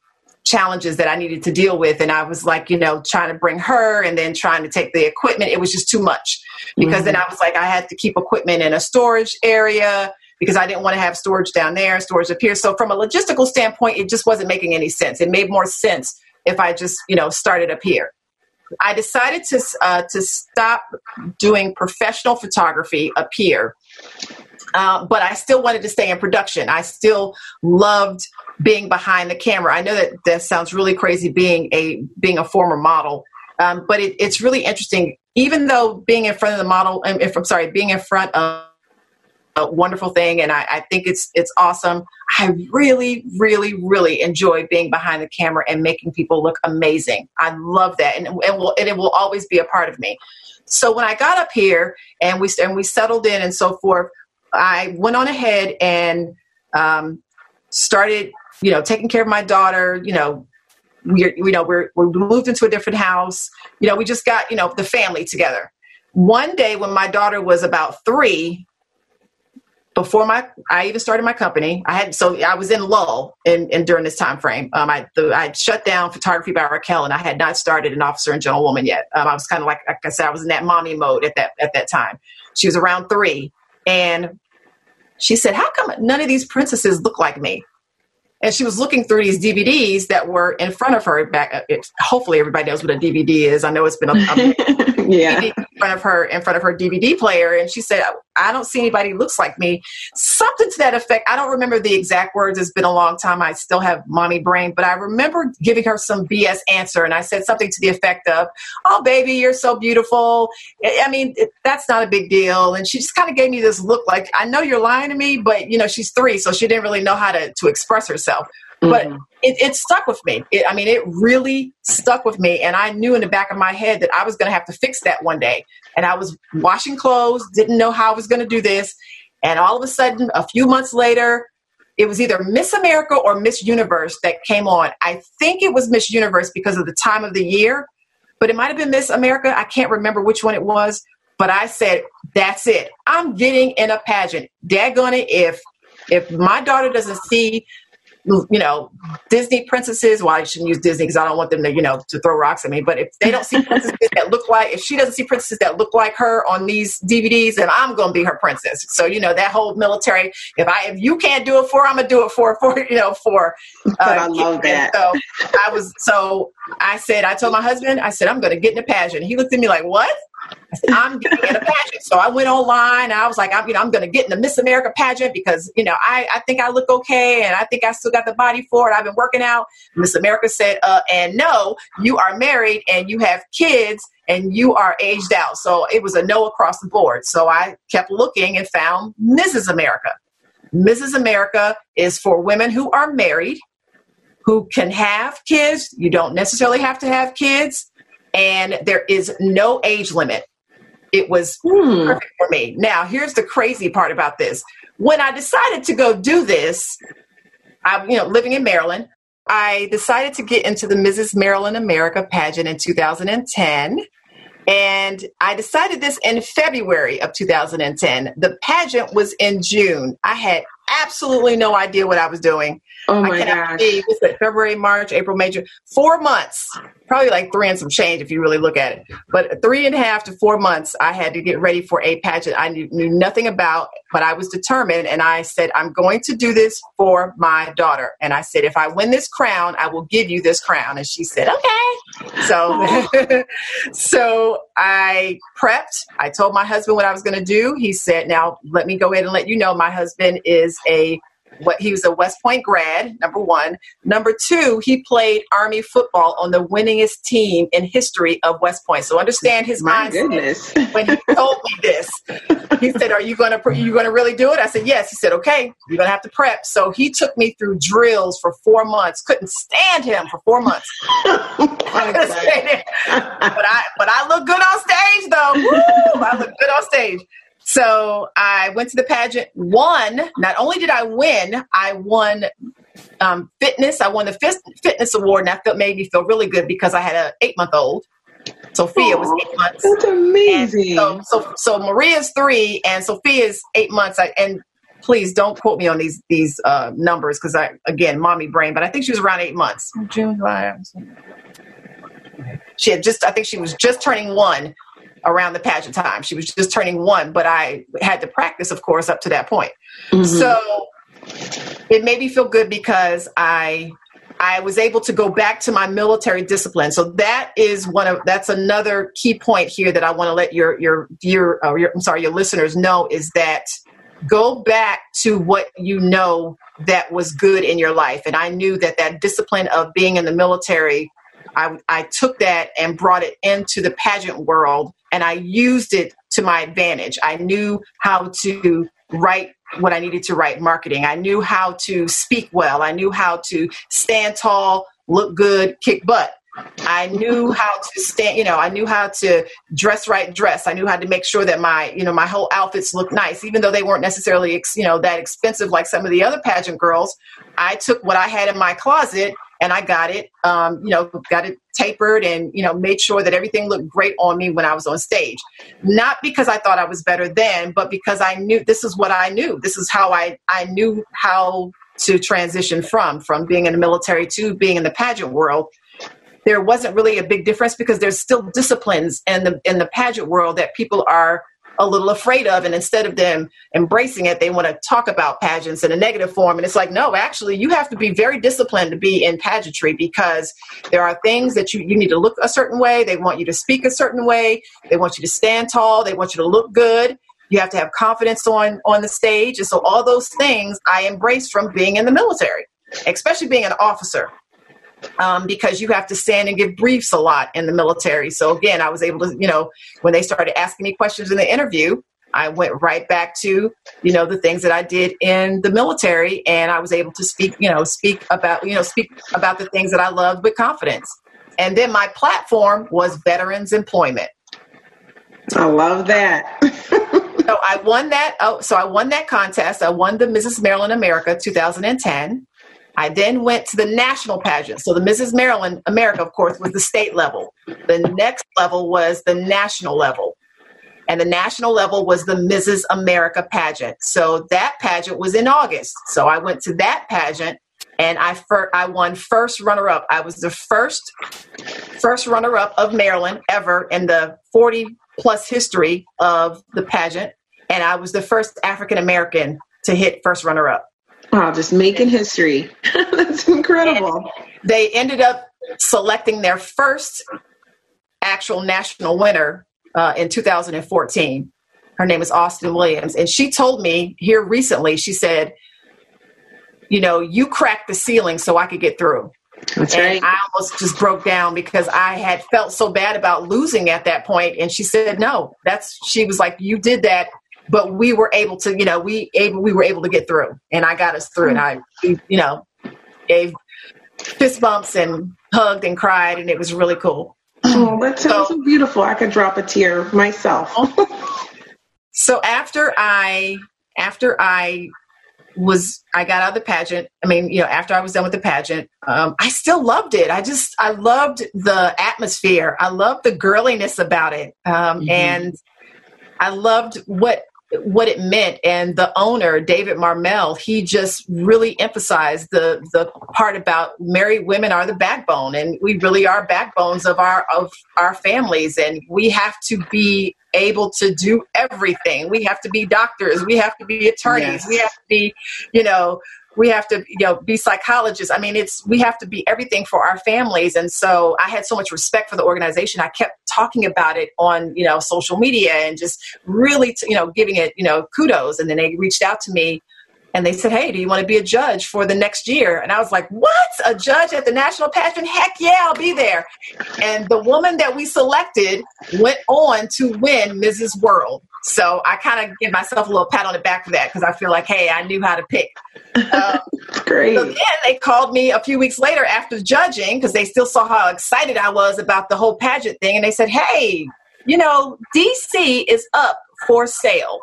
challenges that I needed to deal with. And I was like, you know, trying to bring her and then trying to take the equipment. It was just too much because mm-hmm. then I was like, I had to keep equipment in a storage area because I didn't want to have storage down there, storage up here. So from a logistical standpoint, it just wasn't making any sense. It made more sense if I just, you know, started up here. I decided to uh, to stop doing professional photography up here, uh, but I still wanted to stay in production. I still loved being behind the camera. I know that that sounds really crazy, being a being a former model, um, but it, it's really interesting. Even though being in front of the model, if I'm sorry, being in front of a wonderful thing and I, I, think it's it's awesome i really really really enjoy being behind the camera and making people look amazing i love that and, and, will, and it will always be a part of me so when i got up here and we and we settled in and so forth i went on ahead and um, started you know, taking care of my daughter, you know, we're, you know, we're, we moved into a different house. You know, we just got, you know, the family together. One day when my daughter was about three, before my I even started my company, I had so I was in lull in, in during this time frame. Um, I the, I shut down photography by Raquel, and I had not started an officer and gentlewoman yet. Um, I was kind of like like I said, I was in that mommy mode at that at that time. She was around three, and she said, "How come none of these princesses look like me?" And she was looking through these DVDs that were in front of her. Back, uh, hopefully, everybody knows what a DVD is. I know it's been a, a <laughs> yeah. In front of her in front of her DVD player, and she said, "I don't see anybody looks like me." Something to that effect. I don't remember the exact words. It's been a long time. I still have mommy brain, but I remember giving her some BS answer, and I said something to the effect of, "Oh, baby, you're so beautiful." I mean, it, that's not a big deal. And she just kind of gave me this look, like, "I know you're lying to me," but you know, she's three, so she didn't really know how to to express herself myself. But mm-hmm. it, it, stuck with me. It, I mean, it really stuck with me. And I knew in the back of my head that I was going to have to fix that one day. And I was washing clothes, didn't know how I was going to do this. And all of a sudden, a few months later, it was either Miss America or Miss Universe that came on. I think it was Miss Universe because of the time of the year, but it might have been Miss America. I can't remember which one it was. But I said, that's it. I'm getting in a pageant. Daggone it, if if my daughter doesn't see you know, Disney princesses. Well, I shouldn't use Disney because I don't want them to, you know, to throw rocks at me. But if they don't see princesses that look like, if she doesn't see princesses that look like her on these DVDs, then I'm going to be her princess. So you know that whole military. If I, if you can't do it for, I'm gonna do it for, <laughs> for you know, for. <laughs> Uh, I love that. So I was, so I said, I told my husband, I said, I'm going to get in a pageant. He looked at me like, what? I'm getting in a pageant. So I went online. And I was like, I'm, you know, I'm going to get in the Miss America pageant because, you know, I, I think I look okay and I think I still got the body for it. I've been working out. Miss America said, uh, and no, you are married and you have kids and you are aged out. So it was a no across the board. So I kept looking and found Mrs. America. Mrs. America is for women who are married, who can have kids. You don't necessarily have to have kids and there is no age limit. It was hmm. perfect for me. Now, here's the crazy part about this. When I decided to go do this, I'm you know living in Maryland. I decided to get into the Mrs. Maryland America pageant in 2010. And I decided this in February of 2010. The pageant was in June. I had absolutely no idea what I was doing. Oh my gosh. Believe, it's like February, March, April, May, June. Four months. Probably like three and some change if you really look at it. But three and a half to four months, I had to get ready for a pageant I knew, knew nothing about, but I was determined. And I said, I'm going to do this for my daughter. And I said, if I win this crown, I will give you this crown. And she said, okay. So, <laughs> so I prepped. I told my husband what I was going to do. He said, now let me go ahead and let you know my husband is a what he was a West Point grad, number one. Number two, he played Army football on the winningest team in history of West Point. So understand his My goodness. when he told me this. He said, "Are you going to you going to really do it?" I said, "Yes." He said, "Okay, you're going to have to prep." So he took me through drills for four months. Couldn't stand him for four months. <laughs> but I but I look good on stage though. <laughs> Woo, I look good on stage. So I went to the pageant, won. Not only did I win, I won um, fitness. I won the fitness award, and that felt, made me feel really good because I had an eight month old. Sophia was eight months. That's amazing. So, so, so Maria's three, and Sophia's eight months. I, and please don't quote me on these these uh, numbers because I again, mommy brain. But I think she was around eight months. June, July. She had just. I think she was just turning one around the pageant time. She was just turning one, but I had to practice, of course, up to that point. Mm-hmm. So it made me feel good because I I was able to go back to my military discipline. So that is one of that's another key point here that I want to let your your your, uh, your I'm sorry your listeners know is that go back to what you know that was good in your life. And I knew that that discipline of being in the military I, I took that and brought it into the pageant world and I used it to my advantage. I knew how to write what I needed to write marketing. I knew how to speak well. I knew how to stand tall, look good, kick butt. I knew how to stand, you know, I knew how to dress right dress. I knew how to make sure that my, you know, my whole outfits looked nice, even though they weren't necessarily, you know, that expensive like some of the other pageant girls. I took what I had in my closet and I got it, um, you know, got it tapered and, you know, made sure that everything looked great on me when I was on stage. Not because I thought I was better then, but because I knew this is what I knew. This is how I, I knew how to transition from, from being in the military to being in the pageant world. There wasn't really a big difference because there's still disciplines in the in the pageant world that people are a little afraid of and instead of them embracing it they want to talk about pageants in a negative form. And it's like no actually you have to be very disciplined to be in pageantry because there are things that you, you need to look a certain way. They want you to speak a certain way. They want you to stand tall. They want you to look good. You have to have confidence on on the stage. And so all those things i embraced from being in the military especially being an officer um, because you have to stand and give briefs a lot in the military. So again, I was able to, you know, when they started asking me questions in the interview, I went right back to, you know, the things that I did in the military, and I was able to speak, you know, speak about, you know, speak about the things that I loved with confidence. And then my platform was veterans employment. I love that. <laughs> so I won that. Oh, so I won that contest. I won the Mrs. Maryland America 2010. I then went to the national pageant. So the Mrs. Maryland America, of course, was the state level. The next level was the national level. And the national level was the Mrs. America pageant. So that pageant was in August. So I went to that pageant and I fir- I won first runner up. I was the first first runner up of Maryland ever in the 40 plus history of the pageant and I was the first African American to hit first runner up. Wow, just making history. <laughs> That's incredible. And they ended up selecting their first actual national winner uh, in 2014. Her name is Austin Williams. And she told me here recently, she said, You know, you cracked the ceiling so I could get through. That's and right. I almost just broke down because I had felt so bad about losing at that point. And she said, No, that's, she was like, You did that but we were able to, you know, we able we were able to get through, and I got us through, and I, you know, gave fist bumps and hugged and cried, and it was really cool. Oh, that sounds so, so beautiful. I could drop a tear myself. <laughs> so after I after I was I got out of the pageant. I mean, you know, after I was done with the pageant, um, I still loved it. I just I loved the atmosphere. I loved the girliness about it, um, mm-hmm. and I loved what what it meant. And the owner david marmel he just really emphasized the the part about married women are the backbone. And we really are backbones of our of our families. And we have to be able to do everything. We have to be doctors. We have to be attorneys. Yes. we have to be you know we have to you know be psychologists. I mean it's we have to be everything for our families. And so i had so much respect for the organization. I kept talking about it on you know social media and just really you know giving it you know kudos. And then they reached out to me and they said hey do you want to be a judge for the next year? And i was like what? A judge at the national pageant heck yeah i'll be there. And the woman that we selected went on to win mrs world so I kind of give myself a little pat on the back for that because I feel like, hey, I knew how to pick. <laughs> Um, Great. So then they called me a few weeks later after judging because they still saw how excited I was about the whole pageant thing. And they said, hey, you know, DC is up for sale.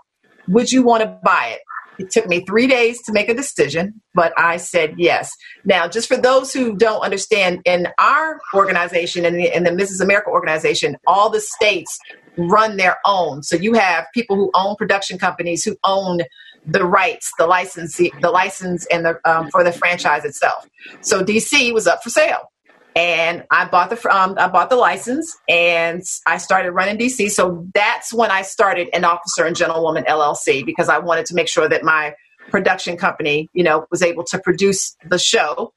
Would you want to buy it? It took me three days to make a decision, but I said yes. Now, just for those who don't understand, in our organization, in the, in the Mrs. America organization, all the states run their own. So you have people who own production companies who own the rights, the license, the license, and the um, for the franchise itself. So DC was up for sale, and I bought the um, I bought the license, and I started running DC. So that's when I started an officer and gentlewoman LLC because I wanted to make sure that my production company, you know, was able to produce the show.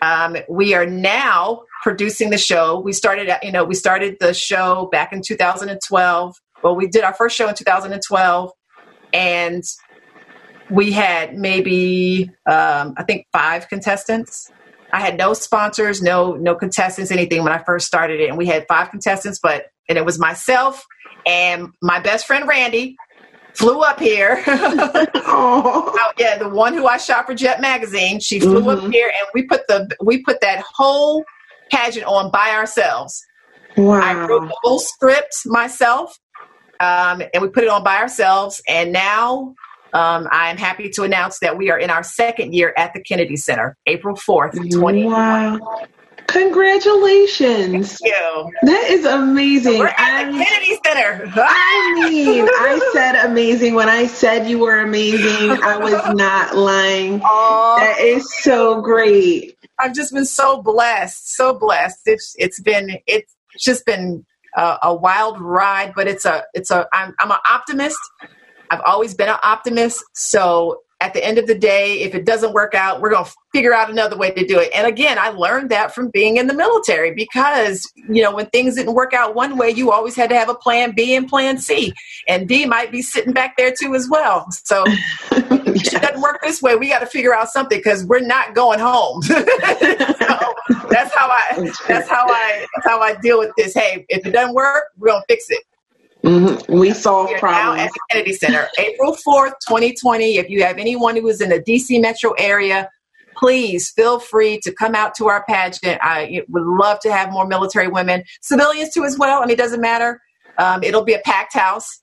Um, we are now producing the show. We started, you know, we started the show back in 2012. Well, we did our first show in 2012, and we had maybe um, I think five contestants. I had no sponsors, no no contestants, anything when I first started it, and we had five contestants. But and it was myself and my best friend Randy flew up here. <laughs> <laughs> oh, yeah, the one who I shot for Jet Magazine, she flew mm-hmm. up here, and we put the we put that whole pageant on by ourselves. Wow. I wrote the whole script myself, um, and we put it on by ourselves. And now um, I'm happy to announce that we are in our second year at the Kennedy Center, April 4th, 2020. Wow. Congratulations. Thank you. That is amazing. We're at the Kennedy Center. I mean, I <laughs> said amazing. When I said you were amazing, I was not lying. <laughs> Aww. That is so great. I've just been so blessed, so blessed. It's it's been it's just been a, a wild ride, but it's a it's a I'm I'm an optimist. I've always been an optimist, so at the end of the day, if it doesn't work out, we're going to figure out another way to do it. And again, I learned that from being in the military because, you know, when things didn't work out one way, you always had to have a plan B and plan C. And D might be sitting back there too as well. So <laughs> yes. it doesn't work this way. We got to figure out something because we're not going home. <laughs> so that's how I that's how I that's how I deal with this. Hey, if it doesn't work, we're gonna fix it. Mm-hmm. We solve We're problems. Now at the Kennedy Center, April 4th, 2020. If you have anyone who is in the DC metro area, please feel free to come out to our pageant. I would love to have more military women, civilians too as well. I mean, it doesn't matter. Um, it'll be a packed house,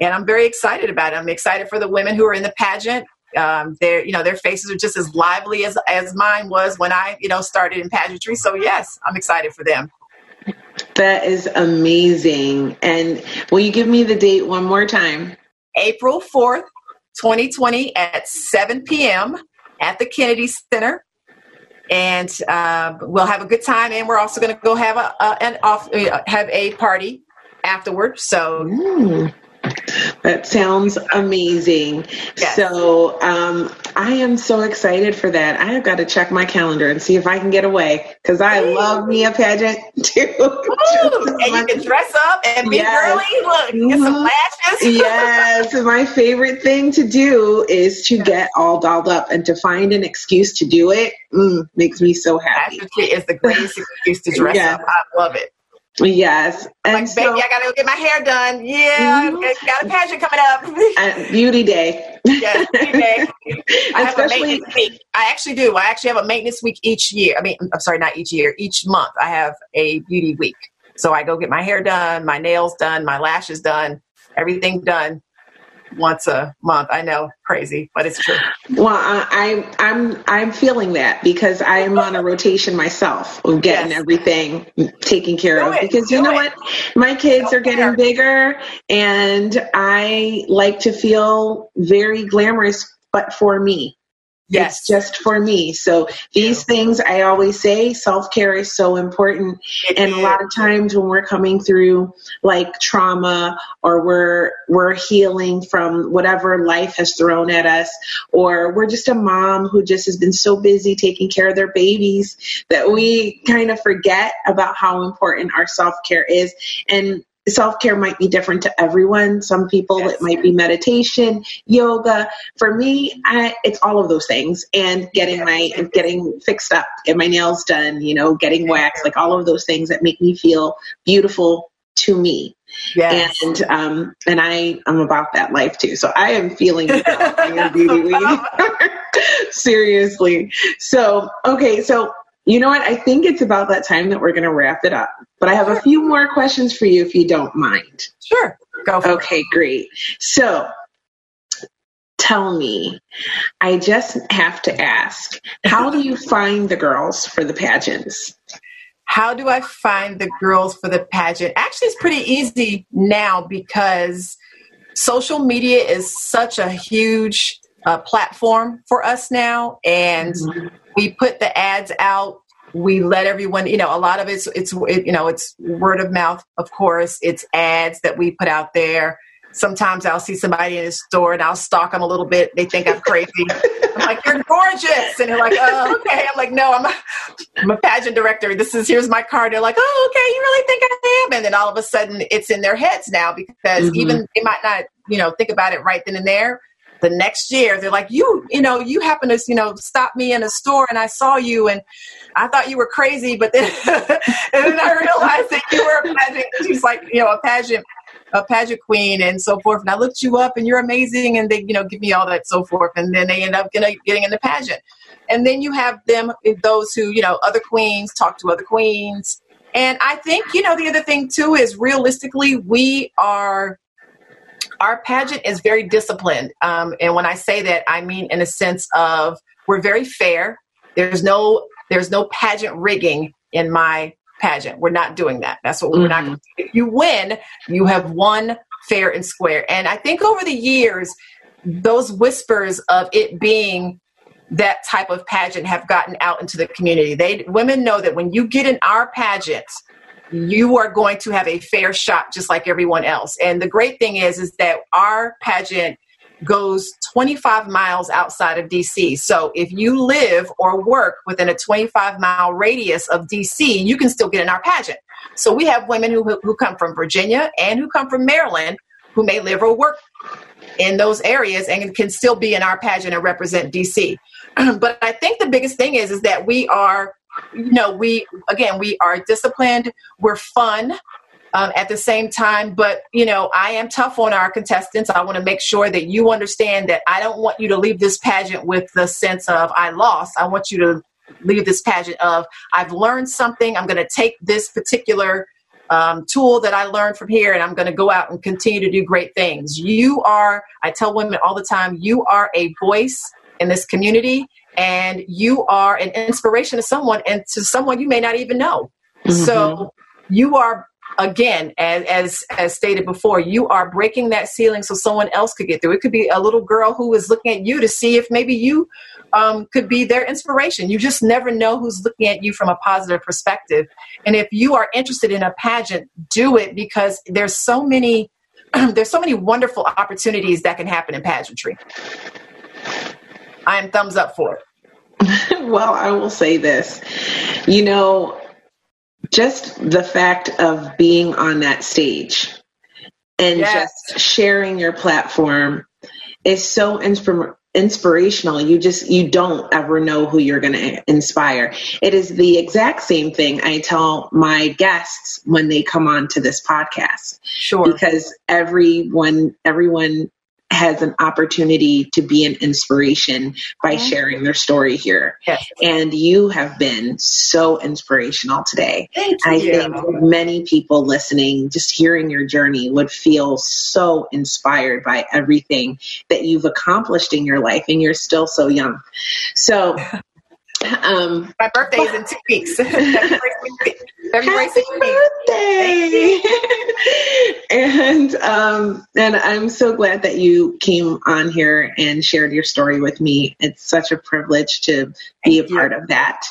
and I'm very excited about it. I'm excited for the women who are in the pageant. Um, their, you know, their faces are just as lively as as mine was when I, you know, started in pageantry. So yes, I'm excited for them. That is amazing. And will you give me the date one more time? April 4th, 2020 at 7 p.m. at the Kennedy Center. And uh, we'll have a good time. And we're also going to go have a, a an off, uh, have a party afterwards. So mm. That sounds amazing. Yes. So um, I am so excited for that. I have got to check my calendar and see if I can get away because I love me a pageant <laughs> too. and you can dress up and be yes. girly. Look, get some mm-hmm. lashes. yes, <laughs> my favorite thing to do is to get all dolled up and to find an excuse to do it. Mm, makes me so happy. That is the greatest <laughs> excuse to dress yes. up. I love it. Yes. And like, so, baby, I gotta go get my hair done. Yeah, mm-hmm. got a pageant coming up. beauty day. yeah, beauty day. <laughs> I have a maintenance week. I actually do. I actually have a maintenance week each year. I mean, I'm sorry, not each year. Each month, I have a beauty week. So I go get my hair done, my nails done, my lashes done, everything done once a month. I know, crazy, but it's true. Well, I, am I'm I'm feeling that because I am on a rotation myself of getting yes. everything taken care Do of. It. Because you know it. what, my kids are getting bigger, and I like to feel very glamorous, but for me. Yes. It's just for me. So these things I always say self care is so important. It and is. a lot of times when we're coming through like trauma or we're we're healing from whatever life has thrown at us, or we're just a mom who just has been so busy taking care of their babies that we kind of forget about how important our self care is. And self care might be different to everyone. Some people yes. it might be meditation, yoga. For me, I, it's all of those things and getting my getting fixed up, get my nails done, you know, getting waxed, like all of those things that make me feel beautiful to me. Yes. And um and I am about that life too. So I am feeling beauty. <laughs> <laughs> Seriously. So okay, so you know what? I think it's about that time that we're going to wrap it up. But I have a few more questions for you if you don't mind. Sure. Go Okay, it. great. So tell me, I just have to ask, how do you find the girls for the pageants? How do I find the girls for the pageant? Actually, it's pretty easy now because social media is such a huge uh, platform for us now. And mm-hmm we put the ads out. We let everyone you know a lot of it's it's it, you know it's word of mouth of course. It's ads that we put out there. Sometimes i'll see somebody in the store and i'll stalk them a little bit. They think i'm crazy. I'm like you're gorgeous. And they're like oh okay. I'm like no i'm a, I'm a pageant director. This is here's my card. They're like oh okay. You really think i am? And then all of a sudden it's in their heads now because mm-hmm. even they might not you know think about it right then and there the next year they're like you you know you happen to you know stop me in a store and i saw you and i thought you were crazy but then <laughs> and then i realized that you were a pageant she's like you know a pageant a pageant queen and so forth and i looked you up and you're amazing and they you know give me all that so forth and then they end up getting, getting in the pageant. And then you have them those who you know other queens talk to other queens. And i think you know the other thing too is realistically we are our pageant is very disciplined. Um, and when I say that, I mean in a sense of we're very fair. There's no there's no pageant rigging in my pageant. We're not doing that. That's what we're mm-hmm. not. If you win, you have won fair and square. And I think over the years, those whispers of it being that type of pageant have gotten out into the community. They women know that when you get in our pageant, you are going to have a fair shot just like everyone else. And the great thing is is that our pageant goes 25 miles outside of DC. So if you live or work within a 25 mile radius of DC, you can still get in our pageant. So we have women who, who come from Virginia and who come from Maryland who may live or work in those areas and can still be in our pageant and represent DC. <clears throat> but I think the biggest thing is is that we are you know we again we are disciplined we're fun um, at the same time but you know i am tough on our contestants. I want to make sure that you understand that i don't want you to leave this pageant with the sense of i lost. I want you to leave this pageant of i've learned something. I'm going to take this particular um, tool that i learned from here and i'm going to go out and continue to do great things. You are i tell women all the time you are a voice in this community and you are an inspiration to someone and to someone you may not even know. Mm-hmm. So you are again as, as as stated before you are breaking that ceiling so someone else could get through it could be a little girl who is looking at you to see if maybe you um, could be their inspiration you just never know who's looking at you from a positive perspective and if you are interested in a pageant do it because there's so many <clears throat> there's so many wonderful opportunities that can happen in pageantry I am thumbs up for it. <laughs> well, I will say this. You know, just the fact of being on that stage and yes. just sharing your platform is so inspir- inspirational you just you don't ever know who you're going to inspire it is the exact same thing i tell my guests when they come on to this podcast sure because everyone everyone has an opportunity to be an inspiration by mm-hmm. sharing their story here. Yes. And you have been so inspirational today. Thank I you. think many people listening, just hearing your journey, would feel so inspired by everything that you've accomplished in your life, and you're still so young. So, <laughs> um, my birthday is in two weeks. <laughs> <laughs> February Happy birthday! <laughs> and um, and I'm so glad that you came on here and shared your story with me. It's such a privilege to be a part of that.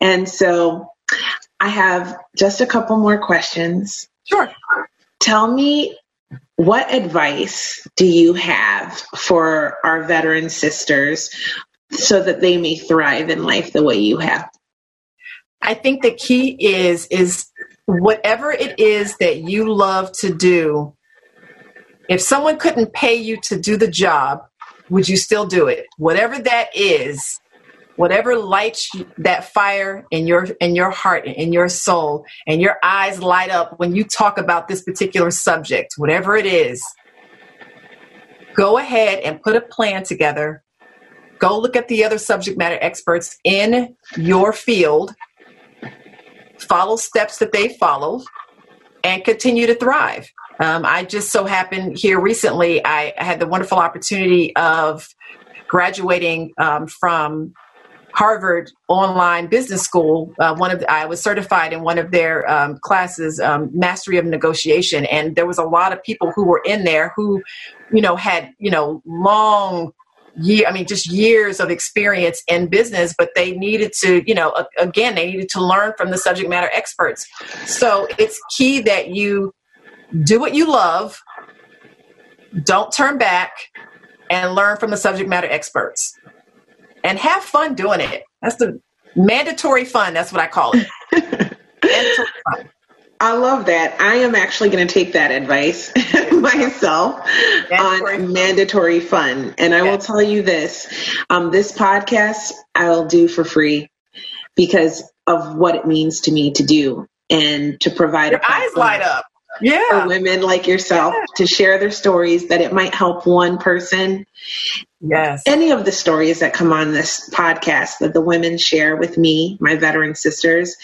And so I have just a couple more questions. Sure. Tell me what advice do you have for our veteran sisters so that they may thrive in life the way you have? I think the key is is whatever it is that you love to do. If someone couldn't pay you to do the job, would you still do it? Whatever that is, whatever lights that fire in your in your heart and in your soul and your eyes light up when you talk about this particular subject whatever it is go ahead and put a plan together go look at the other subject matter experts in your field follow steps that they follow, and continue to thrive. Um, I just so happened here recently, I had the wonderful opportunity of graduating um, from Harvard Online Business School. Uh, one of the, I was certified in one of their um, classes, um, Mastery of Negotiation, and there was a lot of people who were in there who, you know, had you know long year, I mean, just years of experience in business, but they needed to, you know, again, they needed to learn from the subject matter experts. So it's key that you do what you love, don't turn back, and learn from the subject matter experts. And have fun doing it. That's the mandatory fun. That's what I call it. <laughs> mandatory fun. I love that. I am actually going to take that advice <laughs> myself mandatory on mandatory fun. And I will tell you this um, this podcast I'll do for free because of what it means to me to do and to provide Your eyes light up. Yeah. For women like yourself yeah. to share their stories that it might help one person Yes. Any of the stories that come on this podcast that the women share with me, my veteran sisters,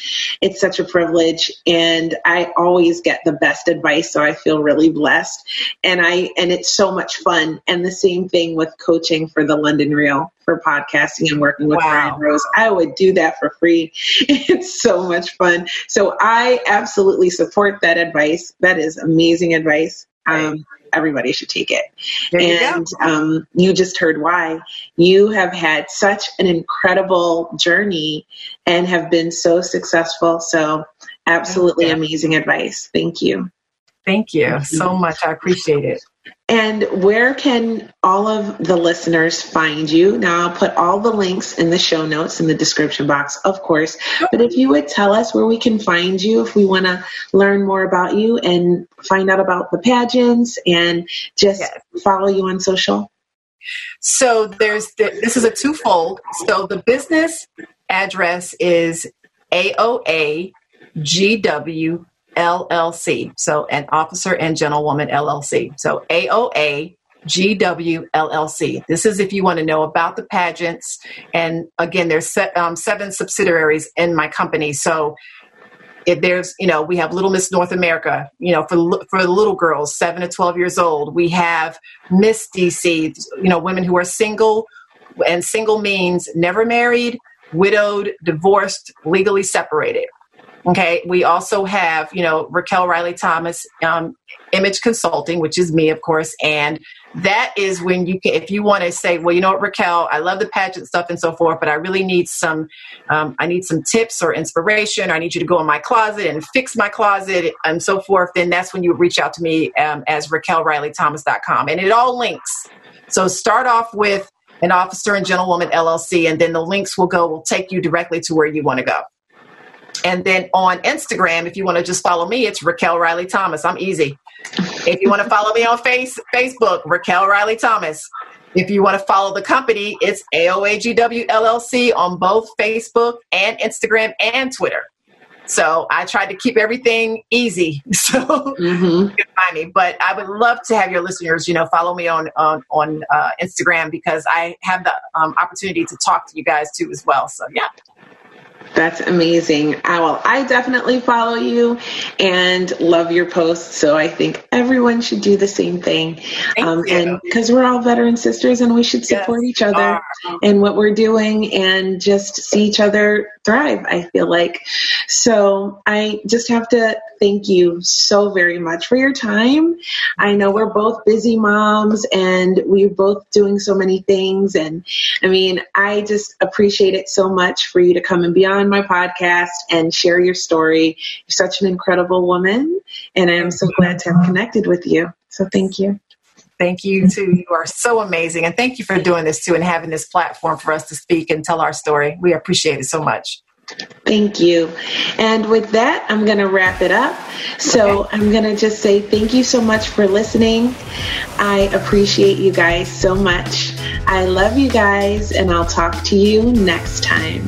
it's such a privilege and I always get the best advice so I feel really blessed and I and it's so much fun and the same thing with coaching for the London Real for podcasting and working with wow. Brian Rose. I would do that for free. <laughs> It's so much fun. So I absolutely support that advice. That is amazing advice. Um, everybody should take it. and you, um, you just heard why. You have had such an incredible journey and have been so successful. So, absolutely amazing advice. Thank you. Thank you so much. I appreciate it. And where can all of the listeners find you? Now, I'll put all the links in the show notes in the description box, of course. But if you would tell us where we can find you if we want to learn more about you and find out about the pageants and just yes. follow you on social. So there's the, this is a twofold. So the business address is AOA LLC. So an officer and gentlewoman LLC. So AOA GW LLC. This is if you want to know about the pageants. And again, there's se- um, seven subsidiaries in my company. So if there's, you know, we have Little Miss North America, you know, for for the little girls, seven to twelve years old. We have Miss DC, you know, women who are single, and single means never married, widowed, divorced, legally separated. Okay. We also have, you know, Raquel Riley Thomas, um, Image Consulting, which is me, of course. And that is when you can, if you want to say, well, you know what, Raquel, I love the pageant stuff and so forth, but I really need some, um, I need some tips or inspiration. Or I need you to go in my closet and fix my closet and so forth. Then that's when you reach out to me um, as RaquelRileyThomas.com. And it all links. So start off with an officer and gentlewoman LLC, and then the links will go, will take you directly to where you want to go. And then on Instagram, if you want to just follow me, it's Raquel Riley Thomas. I'm easy. If you want to follow me on face, Facebook, Raquel Riley Thomas. If you want to follow the company, it's AOAGW LLC on both Facebook and Instagram and Twitter. So I tried to keep everything easy, <laughs> so mm-hmm. you can find me. But I would love to have your listeners, you know, follow me on on, on uh, Instagram because I have the um, opportunity to talk to you guys too as well. So yeah. That's amazing. I will. I definitely follow you and love your posts. So I think everyone should do the same thing. Um, and because we're all veteran sisters and we should support yes, each other and what we're doing and just see each other thrive, I feel like. So I just have to thank you so very much for your time. I know we're both busy moms and we're both doing so many things. And I mean, I just appreciate it so much for you to come and be on my podcast and share your story. You're such an incredible woman, and I am so glad to have connected with you. So thank you. Thank you too. You are so amazing. And thank you for doing this too and having this platform for us to speak and tell our story. We appreciate it so much. Thank you. And with that, I'm going to wrap it up. So okay. I'm going to just say thank you so much for listening. I appreciate you guys so much. I love you guys, and I'll talk to you next time.